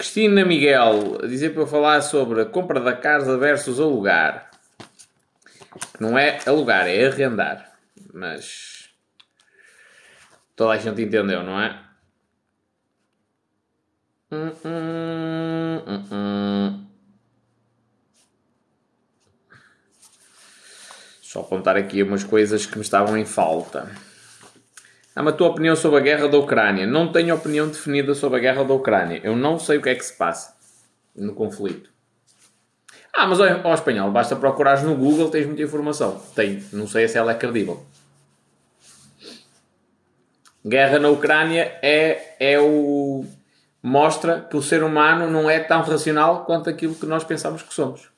Cristina Miguel a dizer para eu falar sobre a compra da casa versus alugar. Não é alugar, é arrendar. Mas toda a gente entendeu, não é? Hum, hum, hum. Só apontar aqui umas coisas que me estavam em falta. Dá-me a tua opinião sobre a guerra da Ucrânia. Não tenho opinião definida sobre a guerra da Ucrânia. Eu não sei o que é que se passa no conflito. Ah, mas ao, ao espanhol, basta procurares no Google, tens muita informação. Tem, não sei se ela é credível. Guerra na Ucrânia é, é o. mostra que o ser humano não é tão racional quanto aquilo que nós pensamos que somos.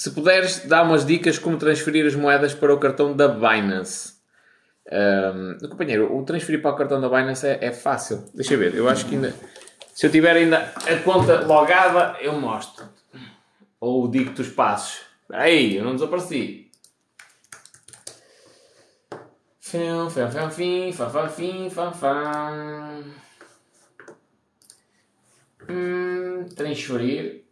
Se puderes dar umas dicas como transferir as moedas para o cartão da Binance. Um, companheiro, o transferir para o cartão da Binance é, é, fácil. Deixa eu ver, eu acho que ainda. Se eu tiver ainda a conta logada, eu mostro. Ou digo-te os passos. Aí, eu não desapareci. Fim, fim, fim, fim, fim, fim, fim, fim. Hum, transferir.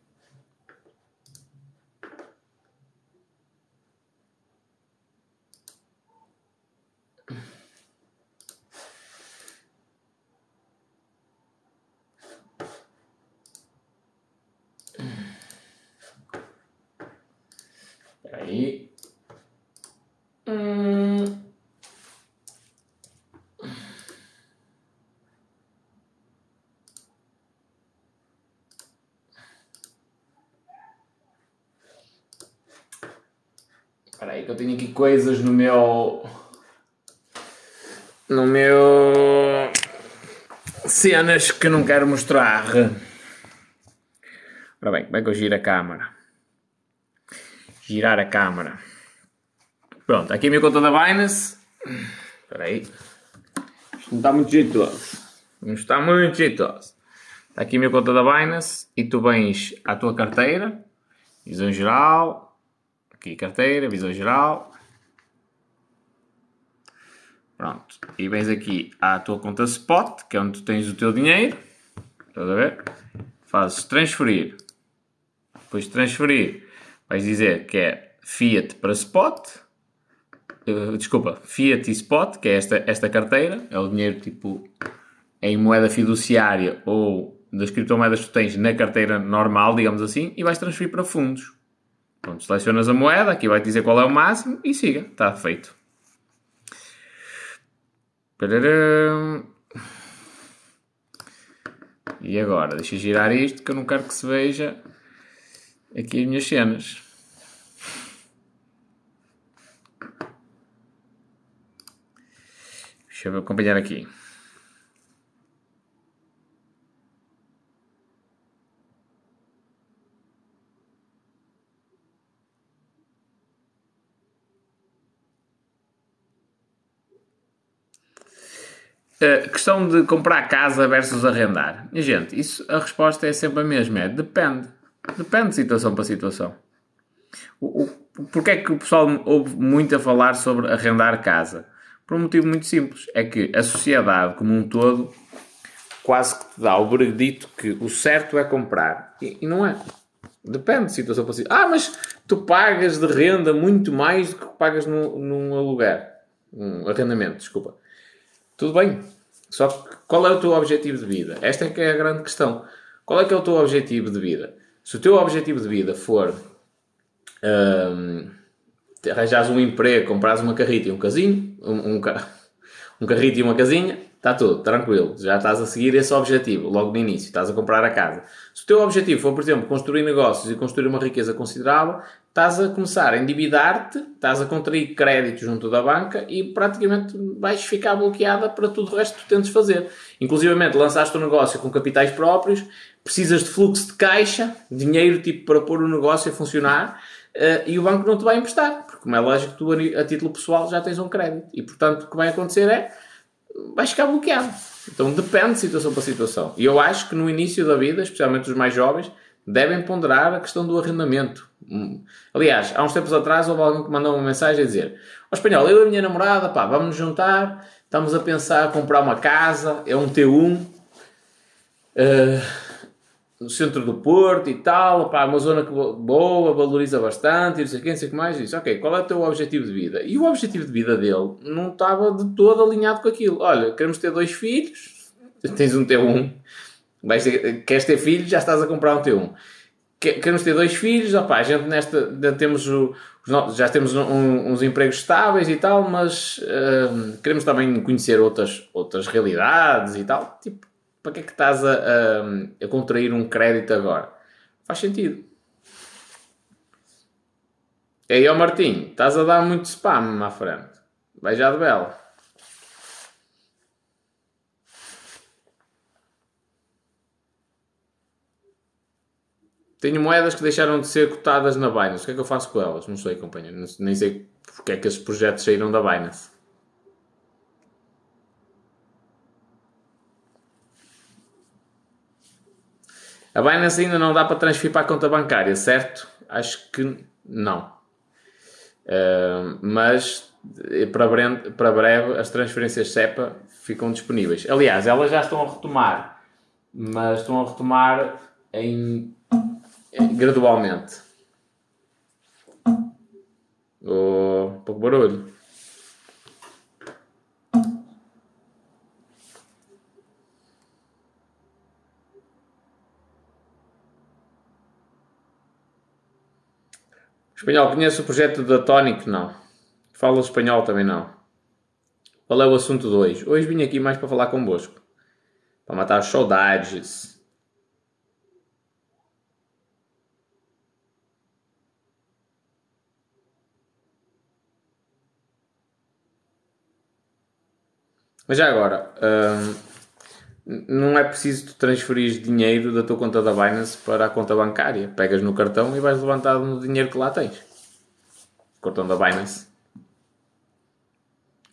Aí. Hum. Espera aí que eu tenho aqui coisas no meu... No meu... Cenas que não quero mostrar. Ora bem, como é que eu giro a câmera? Girar a câmera. Pronto, aqui a minha conta da Binance. Espera aí. Isto não está muito jeitoso. Não está muito jeitoso. Está aqui a minha conta da Binance e tu vens à tua carteira, visão geral, aqui carteira, visão geral. Pronto. E vens aqui à tua conta Spot, que é onde tu tens o teu dinheiro. Estás a ver? Fazes transferir. Depois de transferir, vais dizer que é Fiat para Spot, uh, desculpa, Fiat e Spot, que é esta, esta carteira, é o dinheiro tipo em moeda fiduciária ou das criptomoedas que tu tens na carteira normal, digamos assim, e vais transferir para fundos. Pronto, selecionas a moeda, aqui vai dizer qual é o máximo e siga, está feito. E agora, deixa girar isto que eu não quero que se veja aqui as minhas cenas. Deixa eu acompanhar aqui. A questão de comprar casa versus arrendar. Minha gente, isso, a resposta é sempre a mesma. É depende. Depende de situação para situação. O, o, porque é que o pessoal ouve muito a falar sobre arrendar casa? Por um motivo muito simples. É que a sociedade como um todo quase que te dá o veredito que o certo é comprar. E, e não é. Depende de situação para situação. Ah, mas tu pagas de renda muito mais do que pagas no, num aluguer. Um arrendamento, desculpa. Tudo bem. Só que qual é o teu objetivo de vida? Esta é que é a grande questão. Qual é que é o teu objetivo de vida? Se o teu objetivo de vida for um, arranjares um emprego, comprares uma carrita e um casinho, um, um, um carrito e uma casinha, está tudo, tranquilo. Já estás a seguir esse objetivo logo no início, estás a comprar a casa. Se o teu objetivo for, por exemplo, construir negócios e construir uma riqueza considerável, estás a começar a endividar-te, estás a contrair crédito junto da banca e praticamente vais ficar bloqueada para tudo o resto que tu tentes fazer. Inclusive, lançaste o um negócio com capitais próprios, precisas de fluxo de caixa, dinheiro tipo para pôr o negócio a funcionar uh, e o banco não te vai emprestar, porque como é lógico tu a título pessoal já tens um crédito e portanto o que vai acontecer é vais ficar bloqueado. Então depende de situação para situação. E eu acho que no início da vida, especialmente os mais jovens, devem ponderar a questão do arrendamento. Hum. Aliás, há uns tempos atrás houve alguém que mandou uma mensagem a dizer: Ó oh, espanhol, eu e a minha namorada, pá, vamos nos juntar, estamos a pensar comprar uma casa, é um T1 uh, no centro do Porto e tal, pá, uma zona que boa, valoriza bastante, e não sei o que, não sei o que mais. Disse, ok, qual é o teu objetivo de vida? E o objetivo de vida dele não estava de todo alinhado com aquilo. Olha, queremos ter dois filhos, tens um T1, vais ter, queres ter filhos, já estás a comprar um T1. Queremos ter dois filhos, opá, a gente nesta, temos o, já temos um, uns empregos estáveis e tal, mas uh, queremos também conhecer outras, outras realidades e tal. Tipo, para que é que estás a, a, a contrair um crédito agora? Faz sentido. E aí, ó Martim, estás a dar muito spam à frente. Vai já de bela. Tenho moedas que deixaram de ser cotadas na Binance. O que é que eu faço com elas? Não sei, companheiro. Nem sei porque é que esses projetos saíram da Binance. A Binance ainda não dá para transferir para a conta bancária, certo? Acho que não. Uh, mas eh, para breve, para breve as transferências SEPA ficam disponíveis. Aliás, elas já estão a retomar, mas estão a retomar em, em gradualmente. Oh, pouco barulho. Espanhol, conheço o projeto da Tonic? Não. Fala espanhol também não. Qual é o assunto de hoje? Hoje vim aqui mais para falar convosco. Para matar saudades. Mas já agora, hum, não é preciso tu transferir dinheiro da tua conta da Binance para a conta bancária. Pegas no cartão e vais levantar no dinheiro que lá tens. Cartão da Binance.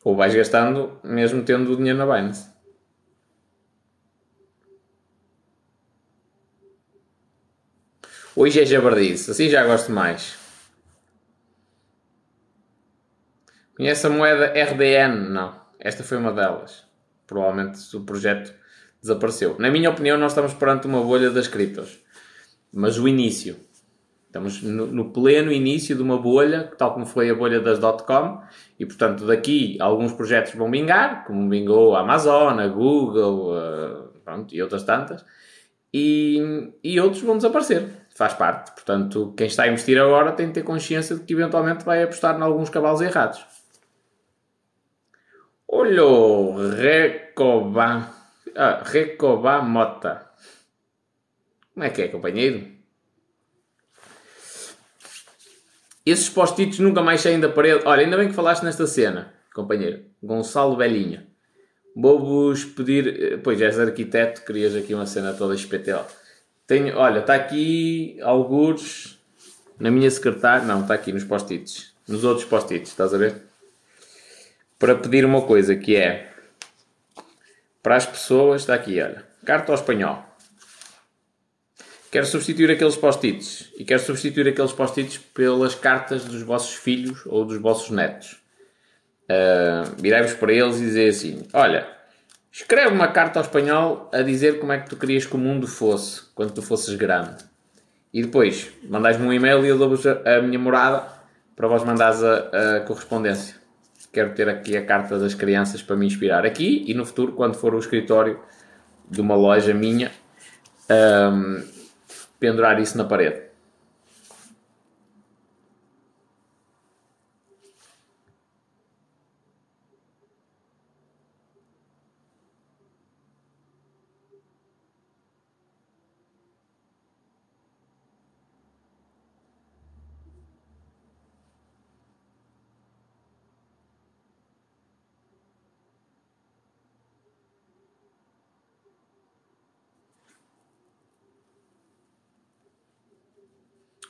Ou vais gastando mesmo tendo o dinheiro na Binance. Hoje é jabardice, assim já gosto mais. Conhece a moeda RDN? Não. Esta foi uma delas. Provavelmente o projeto desapareceu. Na minha opinião, nós estamos perante uma bolha das criptos. Mas o início. Estamos no, no, pleno início de uma bolha, tal como foi a bolha das .com, e portanto daqui alguns projetos vão vingar, como vingou a Amazon, a Google, pronto, e outras tantas, e, e outros vão desaparecer. Faz parte. Portanto, quem está a investir agora tem de ter consciência de que eventualmente vai apostar em alguns cavalos errados. Olho, Recoba. Ah, Recoba Mota. Como é que é, companheiro? Esses post-its nunca mais saem da parede. Olha, ainda bem que falaste nesta cena, companheiro. Gonçalo Belinha. Vou-vos pedir. Eh, pois, és arquiteto, querias aqui uma cena toda espetel. Tenho, olha, está aqui alguns na minha secretária. Não, está aqui nos post-its. Nos outros post-its, estás a ver? para pedir uma coisa que é para as pessoas, está aqui, olha, carta ao espanhol. Quero substituir aqueles post-its e quero substituir aqueles post-its pelas cartas dos vossos filhos ou dos vossos netos. Uh, Virei-vos para eles e dizer assim: Olha, escreve uma carta ao espanhol a dizer como é que tu querias que o mundo fosse quando tu fosses grande. E depois mandais-me um e-mail e eu dou-vos a, a minha morada para vós mandares a, a correspondência quero ter aqui a carta das crianças para me inspirar aqui e no futuro, quando for o escritório de uma loja minha, um, pendurar isso na parede.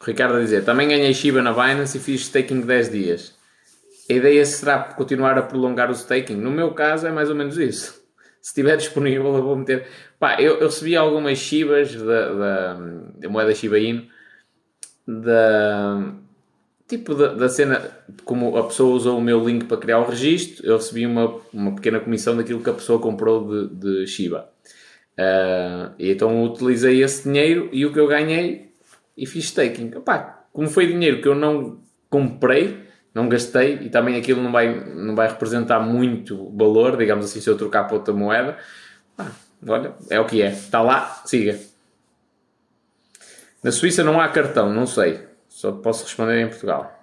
Ricardo a dizer, também ganhei Shiba na Binance e fiz staking 10 dias. A ideia será continuar a prolongar o staking? No meu caso é mais ou menos isso. Se estiver disponível eu vou meter... Pá, eu, eu recebi algumas Shibas da, da, da moeda Shiba Inu da... Tipo da, da, cena, como a pessoa usou o meu link para criar o registro, eu recebi uma, uma pequena comissão daquilo que a pessoa comprou de, de Shiba. Uh, então utilizei esse dinheiro e o que eu ganhei e fiz staking. Como foi dinheiro que eu não comprei, não gastei e também aquilo não vai, não vai representar muito valor, digamos assim, se eu trocar para outra moeda. Ah, olha, é o que é. Está lá, siga. Na Suíça não há cartão, não sei. Só posso responder em Portugal.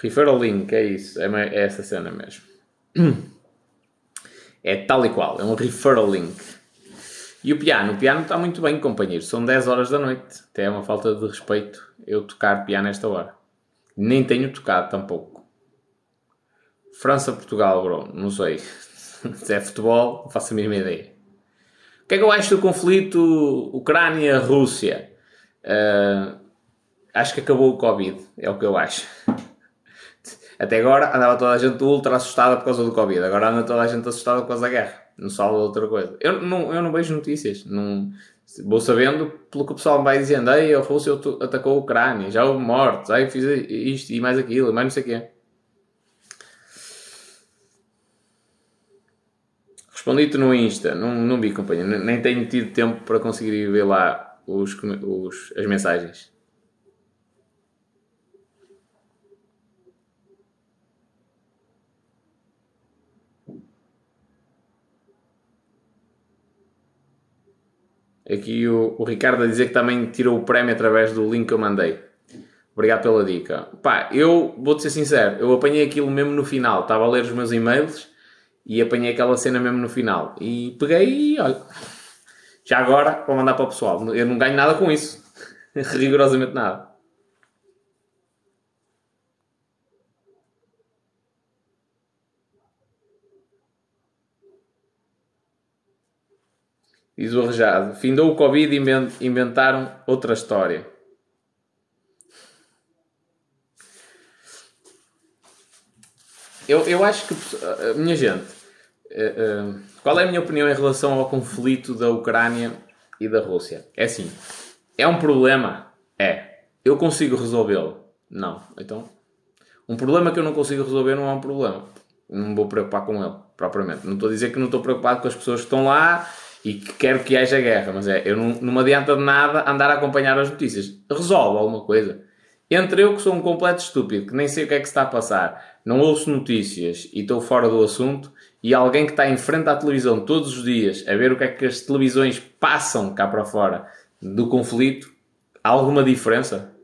Referral link, é isso. É, é essa cena mesmo. É tal e qual. É um referral link. E o piano? O piano está muito bem, companheiro. São 10 horas da noite. Até é uma falta de respeito eu tocar piano nesta hora. Nem tenho tocado tampouco. França-Portugal, bro. Não sei. Se é futebol, não faço a mínima ideia. O que é que eu acho do conflito Ucrânia-Rússia? Uh, acho que acabou o Covid. É o que eu acho. Até agora andava toda a gente ultra assustada por causa do Covid. Agora anda toda a gente assustada por causa da guerra. Não salva outra coisa. Eu não, eu não vejo notícias. Não, vou sabendo pelo que o pessoal vai dizendo. Ei, a Rússia atacou a Ucrânia. Já houve mortes. Aí fiz isto e mais aquilo. Mais não sei o quê. Respondi-te no Insta. Não, não vi, companhia. Nem tenho tido tempo para conseguir ver lá os, os, as mensagens. Aqui o, o Ricardo a dizer que também tirou o prémio através do link que eu mandei. Obrigado pela dica. Pá, eu vou-te ser sincero, eu apanhei aquilo mesmo no final. Estava a ler os meus e-mails e apanhei aquela cena mesmo no final. E peguei e olha. Já agora, vou mandar para o pessoal. Eu não ganho nada com isso. Rigorosamente nada. Diz. Findou o Covid e inventaram outra história. Eu, eu acho que, eh, minha gente, eh, eh, qual é a minha opinião em relação ao conflito da Ucrânia e da Rússia? É assim, é um problema? É. Eu consigo resolvê-lo? Não. Então, um problema que eu não consigo resolver não é um problema. Não me vou preocupar com ele, propriamente. Não estou a dizer que não estou preocupado com as pessoas que estão lá e que quero que haja guerra, mas é, eu não, não me adianta de nada andar a acompanhar as notícias. Resolve alguma coisa. Entre eu que sou um completo estúpido, que nem sei o que é que se está a passar, não ouço notícias e estou fora do assunto, e alguém que está em frente à televisão todos os dias a ver o que é que as televisões passam cá para fora do conflito, há alguma diferença?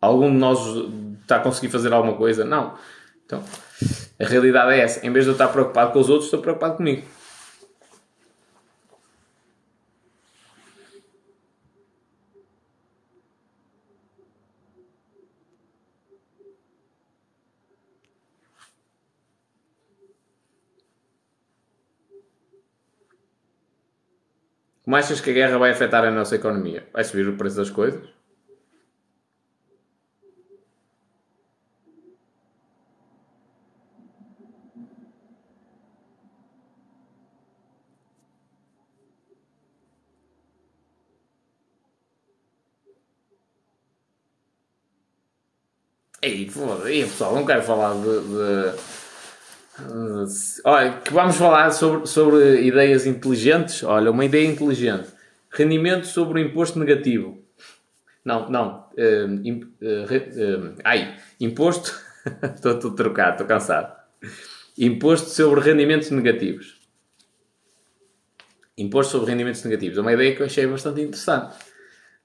Algum de nós está a conseguir fazer alguma coisa? Não. Então, a realidade é essa. Em vez de eu estar preocupado com os outros, estou preocupado comigo. Como achas que a guerra vai afetar a nossa economia? Vai subir o preço das coisas? Ei, foda-se, pessoal, não quero falar de, de Olha, que vamos falar sobre, sobre ideias inteligentes. Olha, uma ideia inteligente. Rendimento sobre o imposto negativo. Não, não. Uh, uh, uh, ai, imposto. estou tudo trocado, estou cansado. Imposto sobre rendimentos negativos. Imposto sobre rendimentos negativos. É uma ideia que eu achei bastante interessante.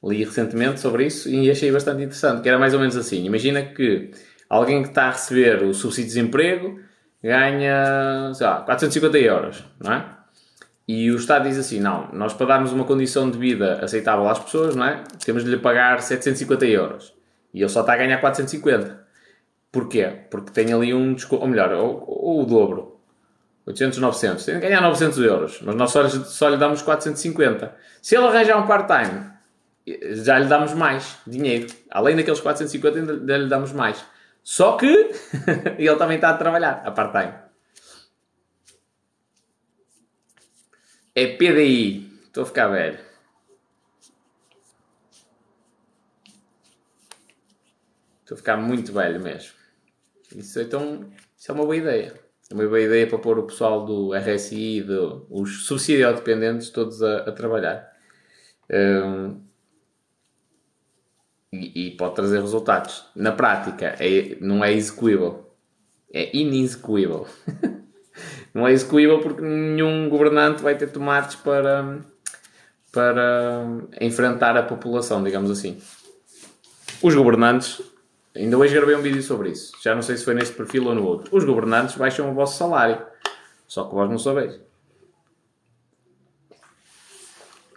Li recentemente sobre isso e achei bastante interessante. Que era mais ou menos assim. Imagina que alguém que está a receber o subsídio de desemprego ganha, sei lá, 450 euros, não é? E o Estado diz assim, não, nós para darmos uma condição de vida aceitável às pessoas, não é? Temos de lhe pagar 750 euros. E ele só está a ganhar 450. Porquê? Porque tem ali um desconto, ou melhor, ou, ou, o dobro. 800, 900. Tem de ganhar 900 euros, mas nós só, só lhe damos 450. Se ele arranjar um part-time, já lhe damos mais dinheiro. Além daqueles 450, ainda lhe damos mais. Só que ele também está a trabalhar a part-time. É PDI. Estou a ficar velho. Estou a ficar muito velho mesmo. Isso, então, isso é uma boa ideia. É uma boa ideia para pôr o pessoal do RSI, do, os subsidiodependentes, todos a, a trabalhar. Um, e, e, pode trazer resultados. Na prática, é, não é execuível. É inexecuível. não é execuível porque nenhum governante vai ter tomates para, para enfrentar a população, digamos assim. Os governantes, ainda hoje gravei um vídeo sobre isso, já não sei se foi neste perfil ou no outro. Os governantes baixam o vosso salário, só que vós não sabeis.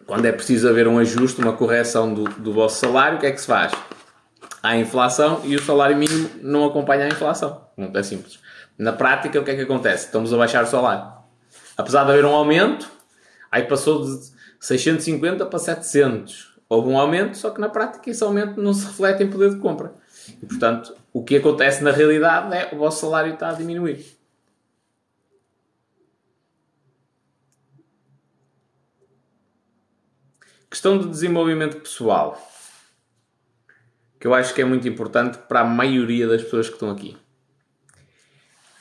Quando é preciso haver um ajuste, uma correção do, do vosso salário, o que é que se faz? Há inflação e o salário mínimo não acompanha a inflação. Não é simples. Na prática, o que é que acontece? Estamos a baixar o salário. Apesar de haver um aumento, aí passou de 650 para 700. Houve um aumento, só que na prática esse aumento não se reflete em poder de compra. E, portanto, o que acontece na realidade é o vosso salário está a diminuir. Questão de desenvolvimento pessoal. Que eu acho que é muito importante para a maioria das pessoas que estão aqui.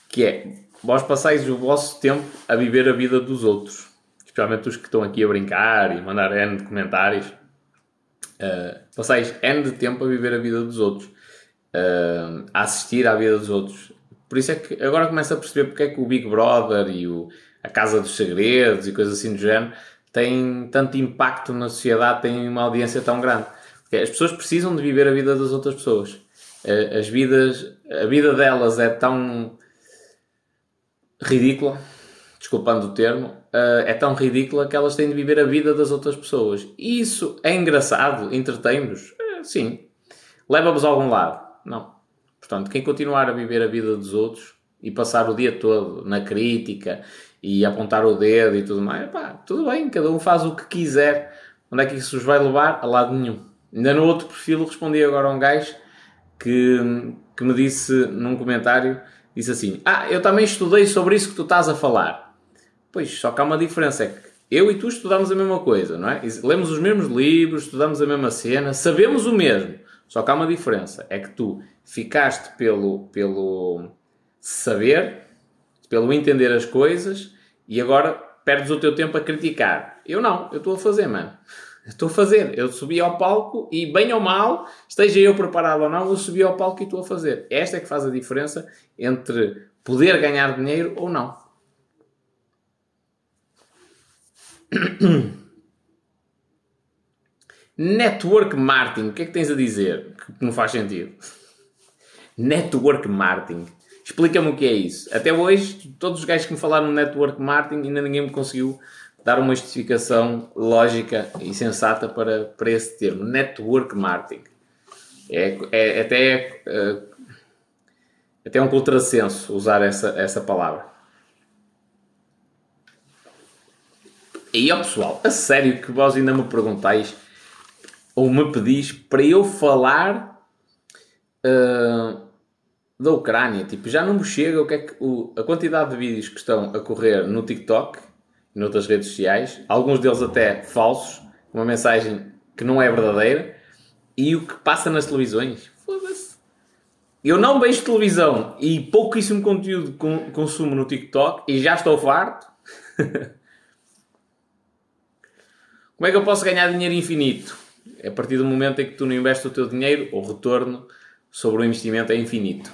Que é, vós passais o vosso tempo a viver a vida dos outros especialmente os que estão aqui a brincar e mandar N de comentários, uh, passais N de tempo a viver a vida dos outros, uh, a assistir à vida dos outros. Por isso é que agora começo a perceber porque é que o Big Brother e o, a Casa dos Segredos e coisas assim do género têm tanto impacto na sociedade, têm uma audiência tão grande. Porque as pessoas precisam de viver a vida das outras pessoas. As vidas, a vida delas é tão ridícula, desculpando o termo, é tão ridícula que elas têm de viver a vida das outras pessoas. E isso é engraçado, entretém-nos? Uh, sim. Leva-vos a algum lado? Não. Portanto, quem continuar a viver a vida dos outros e passar o dia todo na crítica e apontar o dedo e tudo mais, pá, tudo bem, cada um faz o que quiser. Onde é que isso os vai levar? A lado nenhum. Ainda no outro perfil respondi agora a um gajo que, que me disse num comentário, disse assim, ah, eu também estudei sobre isso que tu estás a falar. Pois, só que há uma diferença, é que eu e tu estudamos a mesma coisa, não é? Lemos os mesmos livros, estudamos a mesma cena, sabemos o mesmo. Só que há uma diferença, é que tu ficaste pelo, pelo saber, pelo entender as coisas e agora perdes o teu tempo a criticar. Eu não, eu estou a fazer, mano. Estou a fazer. Eu subi ao palco e, bem ou mal, esteja eu preparado ou não, eu subi ao palco e estou a fazer. Esta é que faz a diferença entre poder ganhar dinheiro ou não. Network marketing, o que é que tens a dizer? Que não faz sentido. Network marketing. Explica-me o que é isso. Até hoje, todos os gajos que me falaram no network marketing, ainda ninguém me conseguiu dar uma justificação lógica e sensata para, para esse termo. Network marketing. É, é até, é, até um contrassenso usar essa, essa palavra. E ó pessoal, a sério que vós ainda me perguntais ou me pedis para eu falar uh, da Ucrânia? Tipo, já não me chega o que é que o, a quantidade de vídeos que estão a correr no TikTok e noutras redes sociais, alguns deles até falsos, uma mensagem que não é verdadeira, e o que passa nas televisões. Foda-se. Eu não vejo televisão e pouquíssimo conteúdo consumo no TikTok e já estou farto. Como é que eu posso ganhar dinheiro infinito? É a partir do momento em que tu não investes o teu dinheiro, o retorno sobre o investimento é infinito.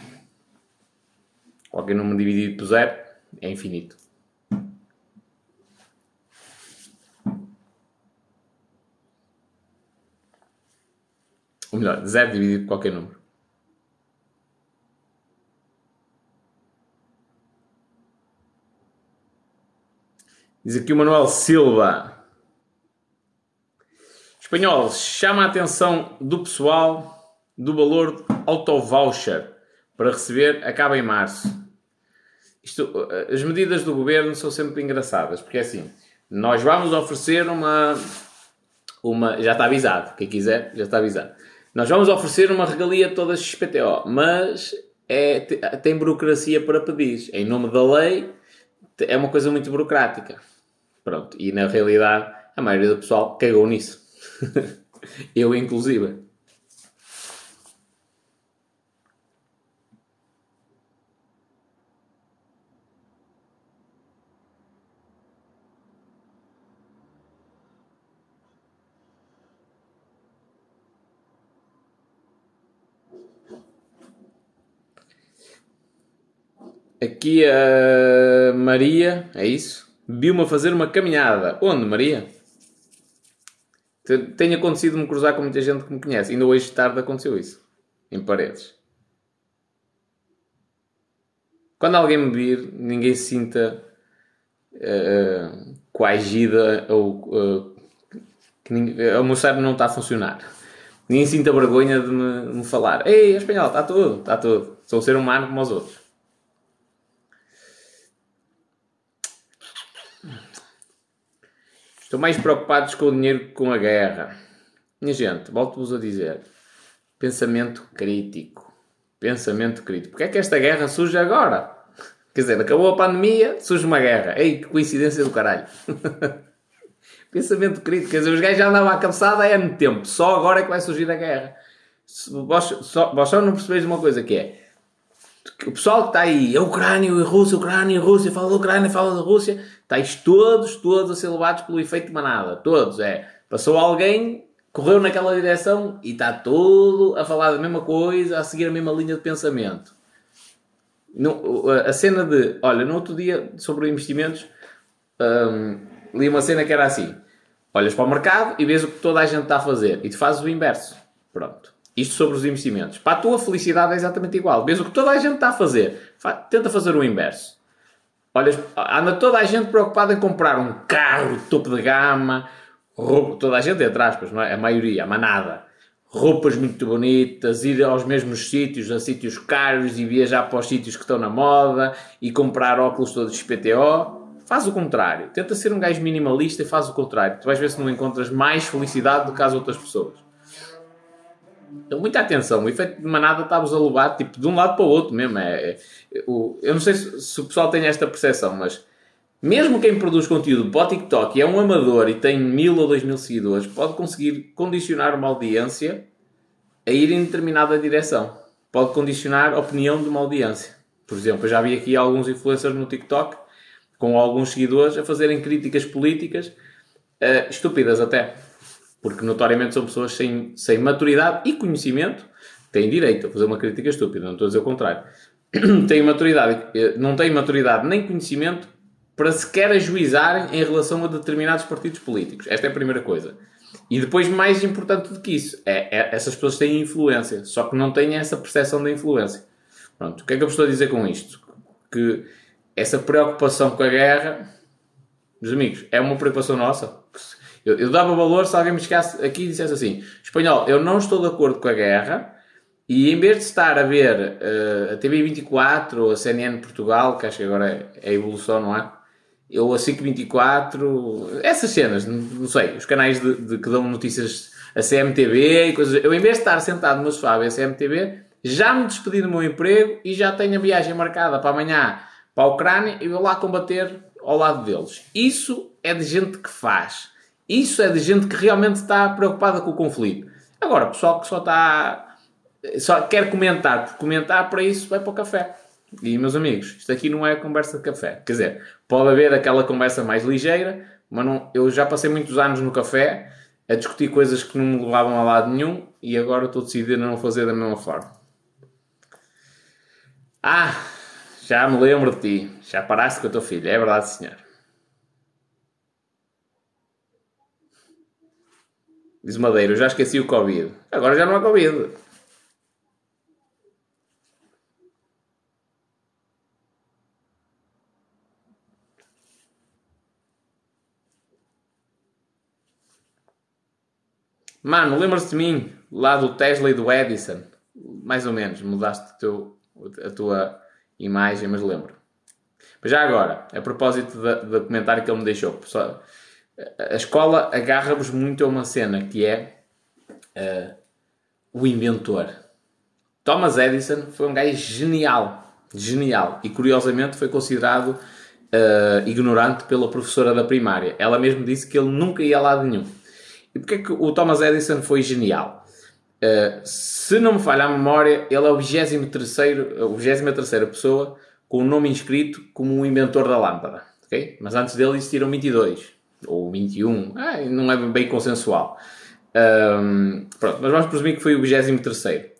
Qualquer número dividido por zero é infinito. Ou melhor, zero dividido por qualquer número. Diz aqui o Manuel Silva. Espanhol, chama a atenção do pessoal do valor auto-voucher para receber acaba em março. Isto, as medidas do governo são sempre engraçadas, porque é assim, nós vamos oferecer uma, uma já está avisado, quem quiser já está avisado. Nós vamos oferecer uma regalia toda XPTO, mas é, tem burocracia para pedir. Em nome da lei, é uma coisa muito burocrática. Pronto, e na realidade a maioria do pessoal cagou nisso. Eu, inclusive. Aqui a Maria, é isso? Viu-me a fazer uma caminhada. Onde, Maria? Tem acontecido-me cruzar com muita gente que me conhece. Ainda hoje tarde aconteceu isso. Em paredes. Quando alguém me vir, ninguém se sinta uh, coagida ou uh, que ninguém, o meu cérebro não está a funcionar. Ninguém sinta vergonha de me, de me falar. Ei, espanhol, está tudo, está tudo. Sou um ser humano como os outros. Estão mais preocupados com o dinheiro que com a guerra. Minha gente, volto-vos a dizer. Pensamento crítico. Pensamento crítico. Porque é que esta guerra surge agora? Quer dizer, acabou a pandemia, surge uma guerra. Ei, que coincidência do caralho. Pensamento crítico. Quer dizer, os gajos já andavam à cabeçada há ano tempo. Só agora é que vai surgir a guerra. Vós só, vós só não percebeis uma coisa que é o pessoal que está aí, a Ucrânia e Rússia, Ucrânia e Rússia, fala da Ucrânia, fala da Rússia, estáis todos, todos a ser levados pelo efeito de manada. Todos, é. Passou alguém, correu naquela direção e está todo a falar da mesma coisa, a seguir a mesma linha de pensamento. A cena de, olha, no outro dia sobre investimentos, hum, li uma cena que era assim: olhas para o mercado e vês o que toda a gente está a fazer e tu fazes o inverso. Pronto. Isto sobre os investimentos. Para a tua felicidade é exatamente igual. Vês o que toda a gente está a fazer. Tenta fazer o inverso. Olha, anda toda a gente preocupada em comprar um carro topo de gama, roupa, toda a gente, entre aspas, não é? A maioria, a manada. Roupas muito bonitas, ir aos mesmos sítios, a sítios caros e viajar para os sítios que estão na moda e comprar óculos todos PTO. Faz o contrário. Tenta ser um gajo minimalista e faz o contrário. Tu vais ver se não encontras mais felicidade do que as outras pessoas. Então, muita atenção. O efeito de manada está-vos a levar tipo, de um lado para o outro mesmo. É, é, o, eu não sei se, se, o pessoal tem esta percepção, mas mesmo quem produz conteúdo para o TikTok e é um amador e tem mil ou dois mil seguidores, pode conseguir condicionar uma audiência a ir em determinada direção. Pode condicionar a opinião de uma audiência. Por exemplo, eu já vi aqui alguns influencers no TikTok com alguns seguidores a fazerem críticas políticas uh, estúpidas até porque notoriamente são pessoas sem, sem maturidade e conhecimento, têm direito a fazer uma crítica estúpida, não estou a dizer o contrário. têm maturidade, eh, não têm maturidade nem conhecimento para sequer ajuizarem em relação a determinados partidos políticos. Esta é a primeira coisa. E depois, mais importante do que isso, é, é essas pessoas têm influência, só que não têm essa percepção da influência. Pronto, o que é que eu estou a dizer com isto? Que essa preocupação com a guerra, meus amigos, é uma preocupação nossa. Eu, eu, dava valor se alguém me chegasse aqui e dissesse assim: Espanhol, eu não estou de acordo com a guerra, e em vez de estar a ver uh, a TV24 ou a CNN Portugal, que acho que agora é, a evolução, não é? Ou a 524, essas cenas, não sei, os canais de, de, que dão notícias, a CMTV e coisas. Eu, em vez de estar sentado no sofá a a CMTV, já me despedi do meu emprego e já tenho a viagem marcada para amanhã para a Ucrânia e vou lá combater ao lado deles. Isso é de gente que faz. Isso é de gente que realmente está preocupada com o conflito. Agora, pessoal que só está. só quer comentar por comentar, para isso vai para o café. E, meus amigos, isto aqui não é conversa de café. Quer dizer, pode haver aquela conversa mais ligeira, mas não, eu já passei muitos anos no café a discutir coisas que não me levavam a lado nenhum e agora estou decidido a não fazer da mesma forma. Ah, já me lembro de ti. Já paraste com o teu filho. É verdade, senhor. Diz Madeira, eu já esqueci o Covid. Agora já não há Covid. Mano, lembras-te de mim? Lá do Tesla e do Edison. Mais ou menos, mudaste teu, a tua imagem, mas lembro. Mas já agora, a propósito do comentário que ele me deixou, pessoal, a escola agarra-vos muito a uma cena que é uh, o inventor. Thomas Edison foi um gajo genial, genial, e curiosamente foi considerado uh, ignorante pela professora da primária. Ela mesmo disse que ele nunca ia a lado nenhum. E porquê que o Thomas Edison foi genial? Uh, se não me falha a memória, ele é o 23 a 23 pessoa com o nome inscrito como o inventor da lâmpada. Okay? Mas antes dele existiram 22 ou 21, ah, não é bem consensual. Um, pronto, mas vamos presumir que foi o 23.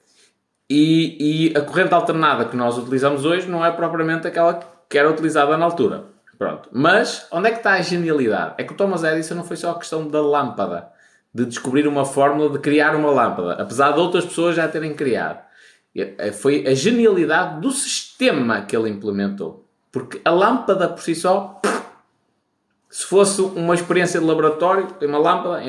E, e, a corrente alternada que nós utilizamos hoje não é propriamente aquela que era utilizada na altura. Pronto. Mas onde é que está a genialidade? É que o Thomas Edison não foi só a questão da lâmpada, de descobrir uma fórmula de criar uma lâmpada, apesar de outras pessoas já terem criado. Eh, foi a genialidade do sistema que ele implementou. Porque a lâmpada por si só, se fosse uma experiência de laboratório, tem uma lâmpada,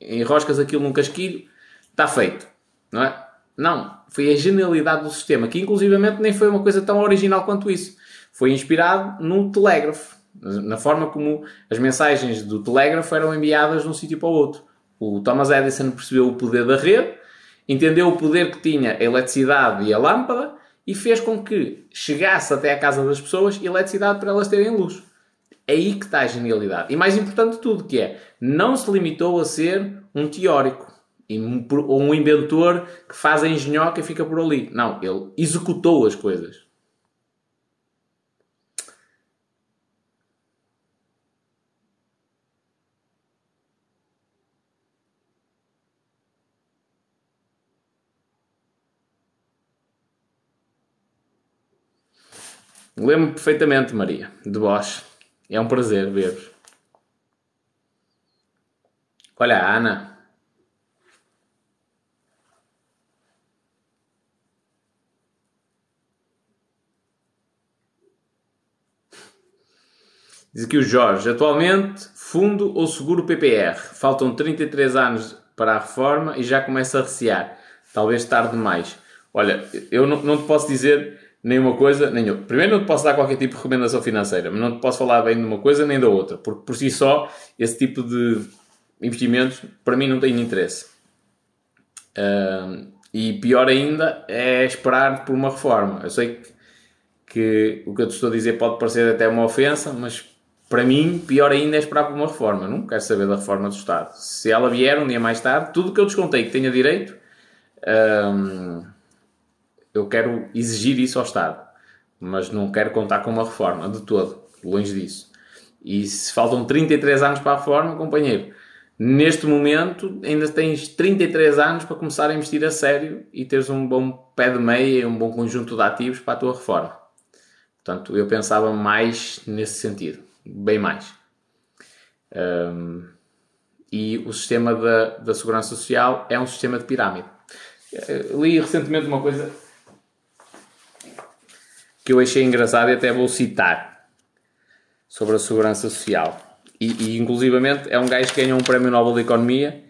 enroscas aquilo num casquilho, está feito. Não é? Não. Foi a genialidade do sistema, que inclusivamente nem foi uma coisa tão original quanto isso. Foi inspirado no telégrafo, na forma como as mensagens do telégrafo eram enviadas de um sítio para o outro. O Thomas Edison percebeu o poder da rede, entendeu o poder que tinha a eletricidade e a lâmpada e fez com que chegasse até à casa das pessoas eletricidade para elas terem luz. É aí que está a genialidade. E mais importante de tudo, que é, não se limitou a ser um teórico ou um inventor que faz a engenhoca e fica por ali. Não, ele executou as coisas. Lembro-me perfeitamente, Maria, de vós. É um prazer ver-vos. Olha, a Ana. Diz aqui o Jorge. Atualmente, fundo ou seguro PPR. Faltam 33 anos para a reforma e já começa a recear. Talvez tarde demais. Olha, eu não, não te posso dizer nenhuma coisa, nem outra. Primeiro, não te posso dar qualquer tipo de recomendação financeira, mas não te posso falar bem de uma coisa nem da outra, porque por si só, esse tipo de investimentos, para mim, não tem interesse. E pior ainda é esperar por uma reforma. Eu sei que, que, o que eu te estou a dizer pode parecer até uma ofensa, mas para mim, pior ainda é esperar por uma reforma. Não quero saber da reforma do Estado. Se ela vier um dia mais tarde, tudo que eu descontei que tenha direito. Uh, eu quero exigir isso ao Estado, mas não quero contar com uma reforma de todo, longe disso. E se faltam 33 anos para a reforma, companheiro, neste momento ainda tens 33 anos para começar a investir a sério e teres um bom pé de meia e um bom conjunto de ativos para a tua reforma. Portanto, eu pensava mais nesse sentido, bem mais. Um, e o sistema da, da segurança social é um sistema de pirâmide. Eu li recentemente uma coisa que eu achei engraçado e até vou citar sobre a segurança social. E, e inclusivamente é um gajo que ganhou um prémio Nobel de Economia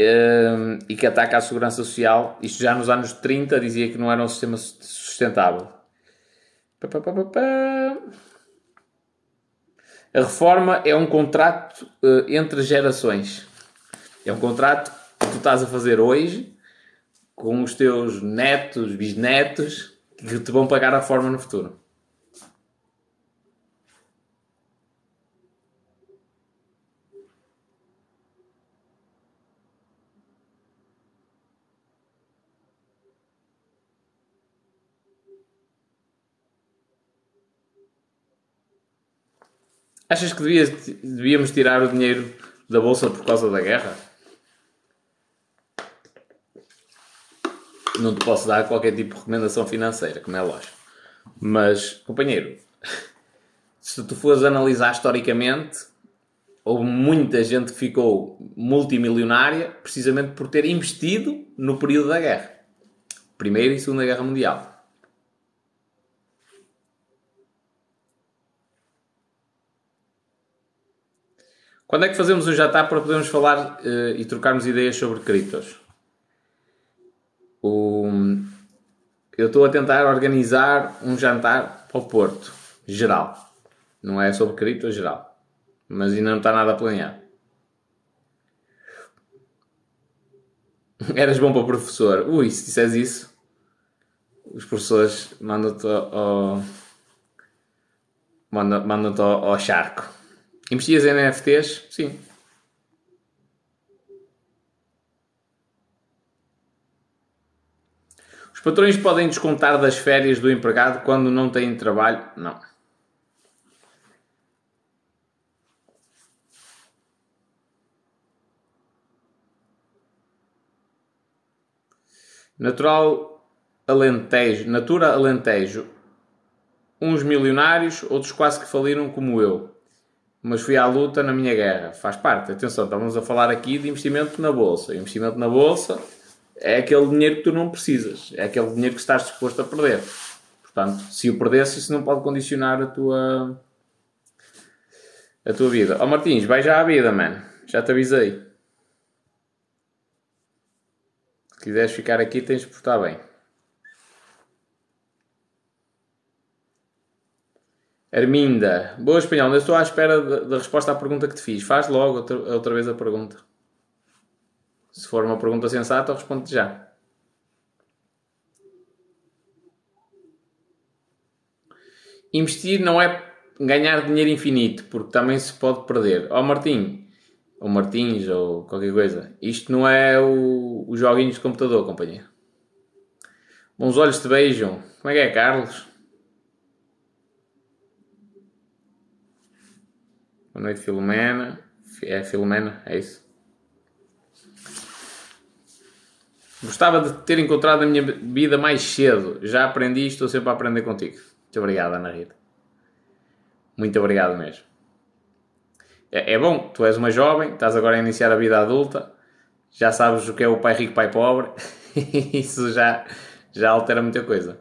um, e que ataca a segurança social. Isto já nos anos 30 dizia que não era um sistema sustentável. A reforma é um contrato uh, entre gerações. É um contrato que tu estás a fazer hoje com os teus netos, bisnetos que te vão pagar a forma no futuro. Achas que devíamos tirar o dinheiro da bolsa por causa da guerra? Não te posso dar qualquer tipo de recomendação financeira, como é lógico. Mas, companheiro, se tu fores analisar historicamente, houve muita gente que ficou multimilionária precisamente por ter investido no período da guerra. Primeira e Segunda Guerra Mundial. Quando é que fazemos um jantar para podermos falar uh, e trocarmos ideias sobre criptos? O, eu estou a tentar organizar um jantar para o Porto, geral. Não é sobre cripto, geral. Mas ainda não está nada planeado. Eras bom para o professor. Ui, se disseres isso, os professores mandam-te ao, mandam-te ao, ao charco. Investias em NFTs? Sim. Patrões podem descontar das férias do empregado quando não têm trabalho? Não. Natural Alentejo, Natura Alentejo. Uns milionários, outros quase que faliram como eu. Mas fui à luta na minha guerra. Faz parte. Atenção, estamos a falar aqui de investimento na bolsa. Investimento na bolsa é aquele dinheiro que tu não precisas. É aquele dinheiro que estás disposto a perder. Portanto, se o perdesse, isso não pode condicionar a tua a tua vida. Ó oh, Martins, vai já à vida, mano. Já te avisei. Se quiseres ficar aqui, tens de portar bem. Arminda. Boa espanhol, eu estou à espera da resposta à pergunta que te fiz. Faz logo outra, outra vez a pergunta. Se for uma pergunta sensata, eu respondo já. Investir não é ganhar dinheiro infinito, porque também se pode perder. Ó oh, Martim, ou Martins, ou qualquer coisa, isto não é o, os joguinhos de computador, companhia. Bons olhos te beijam. Como é que é, Carlos? Boa noite, Filomena. É Filomena, é isso? Gostava de ter encontrado a minha vida mais cedo. Já aprendi e estou sempre a aprender contigo. Muito obrigado, Ana Rita. Muito obrigado mesmo. É, é, bom, tu és uma jovem, estás agora a iniciar a vida adulta, já sabes o que é o pai rico, pai pobre, isso já, já altera muita coisa.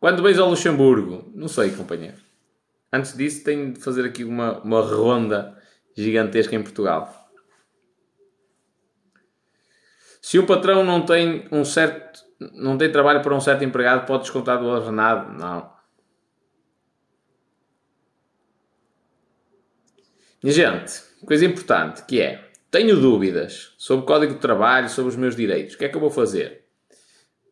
Quando vais ao Luxemburgo? Não sei, companheiro. Antes disso, tenho de fazer aqui uma, uma ronda gigantesca em Portugal. Se o patrão não tem um certo não tem trabalho para um certo empregado, pode descontar do ordenado? Não. Gente, coisa importante que é, tenho dúvidas sobre o código de trabalho, sobre os meus direitos. O que é que eu vou fazer?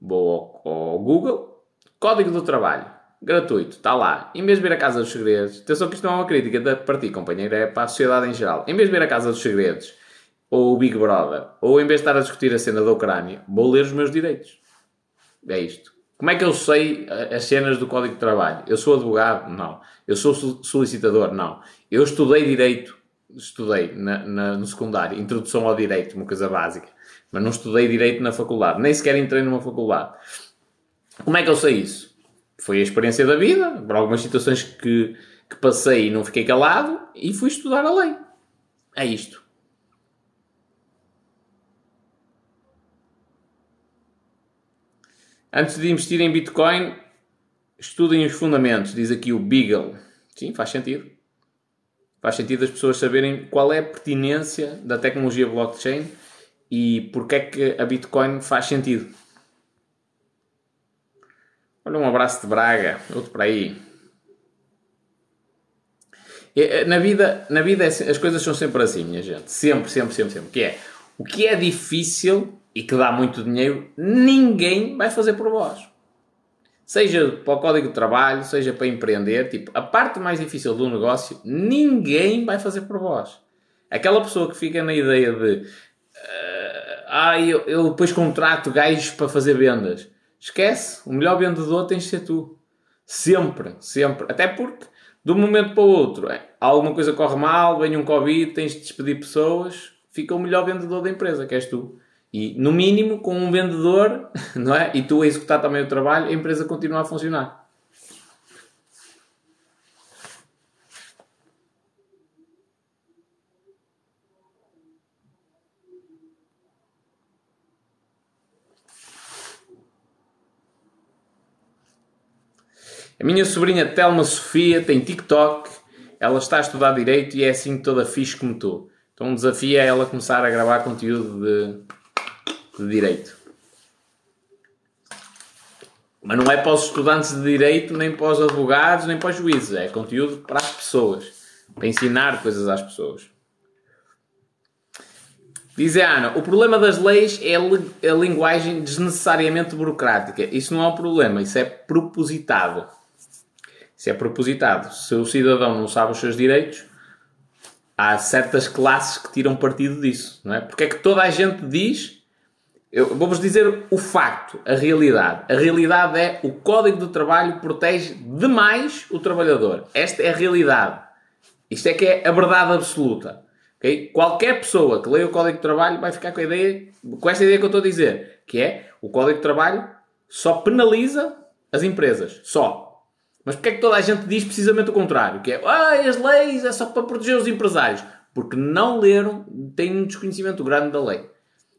Vou ao, ao Google, código do trabalho, gratuito, está lá. Em vez de vir a Casa dos Segredos, atenção que isto não é uma crítica para ti, companheiro, é para a sociedade em geral. Em vez de vir a Casa dos Segredos, ou o Big Brother, ou em vez de estar a discutir a cena da Ucrânia, vou ler os meus direitos. É isto. Como é que eu sei eh, as cenas do Código de Trabalho? Eu sou advogado? Não. Eu sou solicitador? Não. Eu estudei Direito, estudei na, na, no secundário, Introdução ao Direito, uma coisa básica, mas não estudei Direito na faculdade, nem sequer entrei numa faculdade. Como é que eu sei isso? Foi a experiência da vida, por algumas situações que, que passei e não fiquei calado, e fui estudar a lei. É isto. Antes de investir em Bitcoin, estudem os fundamentos, diz aqui o Beagle. Sim, faz sentido. Faz sentido as pessoas saberem qual é a pertinência da tecnologia blockchain e porque é que a Bitcoin faz sentido. Olha, um abraço de Braga, outro para aí. É, é, na vida, na vida é as coisas são sempre assim, minha gente. Sempre, sempre, sempre, sempre. Que é, o que é difícil e que dá muito dinheiro, ninguém vai fazer por vós. Seja para o código de trabalho, seja para empreender, tipo, a parte mais difícil do negócio, ninguém vai fazer por vós. Aquela pessoa que fica na ideia de uh, ah, eu, eu depois contrato gajos para fazer vendas. Esquece, o melhor vendedor tens de ser tu. Sempre, sempre. Até porque, de um momento para o outro, é, alguma coisa corre mal, vem um Covid, tens de despedir pessoas, fica o melhor vendedor da empresa, que és tu. E, no mínimo, com um vendedor, não é? E tu a executar também o trabalho, a empresa continua a funcionar. A minha sobrinha Telma Sofia tem TikTok, ela está a estudar Direito e é assim toda fixe como tu. Então o desafio é ela começar a gravar conteúdo de de Direito. Mas não é para os estudantes de Direito, nem para os advogados, nem para os juízes. É conteúdo para as pessoas. Para ensinar coisas às pessoas. Diz a Ana, o problema das leis é a linguagem desnecessariamente burocrática. Isso não é um problema, isso é propositado. Isso é propositado. Se o cidadão não sabe os seus direitos, há certas classes que tiram partido disso. Não é? Porque é que toda a gente diz eu vou-vos dizer o facto, a realidade. A realidade é o Código do Trabalho protege demais o trabalhador. Esta é a realidade. Isto é que é a verdade absoluta. Okay? Qualquer pessoa que leia o Código de Trabalho vai ficar com a ideia, com esta ideia que eu estou a dizer, que é o Código de Trabalho só penaliza as empresas. Só. Mas porquê é que toda a gente diz precisamente o contrário? Que é, ah, as leis é só para proteger os empresários. Porque não leram, têm um desconhecimento grande da lei.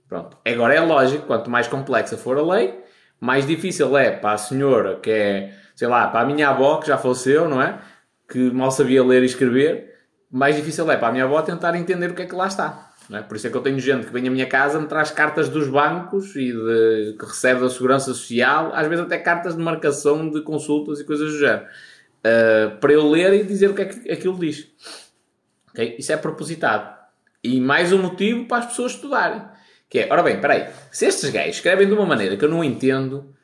Pronto. Agora é lógico, quanto mais complexa for a lei, mais difícil é para a senhora que é, sei lá, para a minha avó que já faleceu, não é? Que mal sabia ler e escrever, mais difícil é para a minha avó tentar entender o que é que lá está. É? Por isso é que eu tenho gente que vem à minha casa, me traz cartas dos bancos e de, que recebe da Segurança Social, às vezes até cartas de marcação de consultas e coisas do género, uh, para eu ler e dizer o que é que aquilo diz. Okay? Isso é propositado. E mais um motivo para as pessoas estudarem. Que é, ora bem, peraí, se estes gajos escrevem de uma maneira que eu não entendo,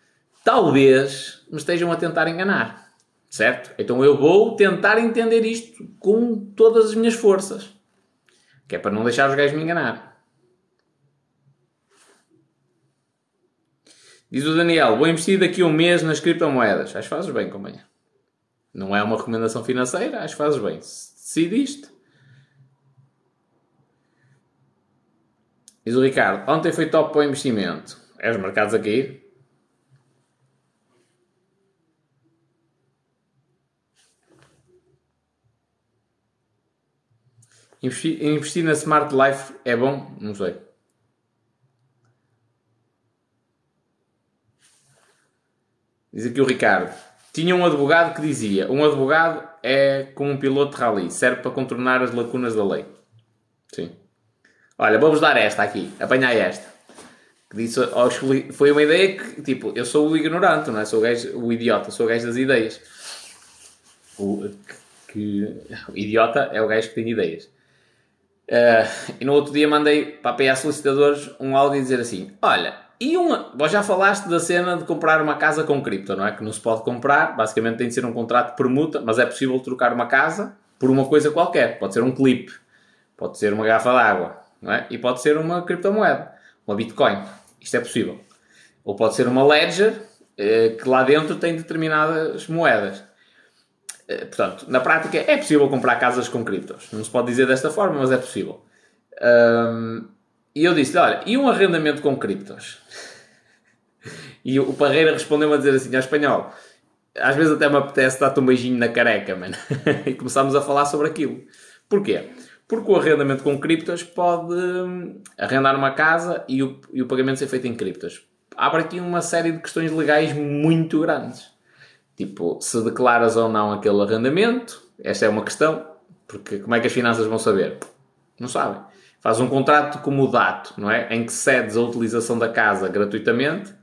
talvez me estejam a tentar enganar. Certo? Então eu vou tentar entender isto com todas as minhas forças. Que é para não deixar os gajos me enganar. Diz o Daniel, vou investir daqui a um mês nas criptomoedas. Acho que fazes bem, companhia. Não é uma recomendação financeira, acho que fazes bem. Decidiste. Diz o Ricardo, ontem foi top para o investimento. É os mercados a cair? Investir, na Smart Life é bom? Não sei. Diz aqui o Ricardo. Tinha um advogado que dizia: um advogado é como um piloto de rally, serve para contornar as lacunas da lei. Sim. Olha, vou-vos dar esta aqui, apanhai esta. Que disse, foi uma ideia que, tipo, eu sou o ignorante, não é? Sou o, gajo, o idiota, sou o gajo das ideias. O, que, o idiota é o gajo que tem ideias. Uh, e no outro dia mandei para a PA Solicitadores um áudio e dizer assim: Olha, e uma. Vós já falaste da cena de comprar uma casa com cripto, não é? Que não se pode comprar, basicamente tem de ser um contrato de permuta, mas é possível trocar uma casa por uma coisa qualquer. Pode ser um clipe, pode ser uma garrafa d'água, não é? E pode ser uma criptomoeda, uma Bitcoin. Isto é possível. Ou pode ser uma Ledger, uh, que lá dentro tem determinadas moedas. Eh, portanto, na prática é possível comprar casas com criptos. Não se pode dizer desta forma, mas é possível. E eu disse olha, e um arrendamento com criptos? E o Parreira respondeu-me a dizer assim, ao espanhol, às vezes até me apetece dar-te um beijinho na careca, mano. e começámos a falar sobre aquilo. Porquê? Porque o arrendamento com criptos pode hum, arrendar uma casa e o, e o pagamento ser feito em criptos. Abre aqui uma série de questões legais muito grandes. Tipo, se declaras ou não aquele arrendamento, esta é uma questão, porque como é que as finanças vão saber? Não sabem. Faz um contrato como o dato, não é? Em que cedes a utilização da casa gratuitamente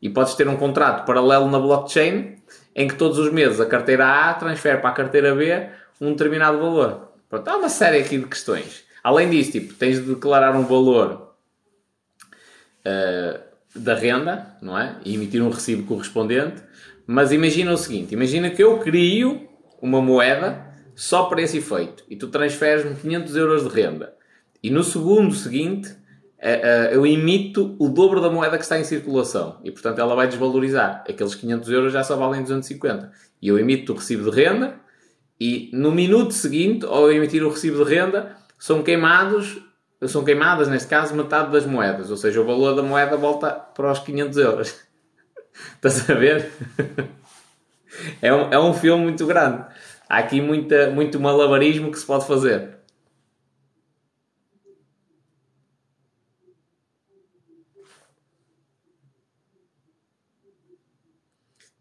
e podes ter um contrato paralelo na blockchain em que todos os meses a carteira A transfere para a carteira B um determinado valor. Pronto, há uma série aqui de questões. Além disso, tipo, tens de declarar um valor uh, da renda, não é? E emitir um recibo correspondente. Mas imagina o seguinte: imagina que eu crio uma moeda só para esse efeito e tu transferes-me 500 euros de renda. E no segundo seguinte eh, eh, eu emito o dobro da moeda que está em circulação e portanto ela vai desvalorizar. Aqueles 500 euros já só valem 250. E eu emito o recibo de renda e no minuto seguinte, ao emitir o recibo de renda, são queimados, são queimadas neste caso metade das moedas, ou seja, o valor da moeda volta para os 500 euros. Estás a ver? É um, é um filme muito grande. Há aqui muita, muito malabarismo que se pode fazer.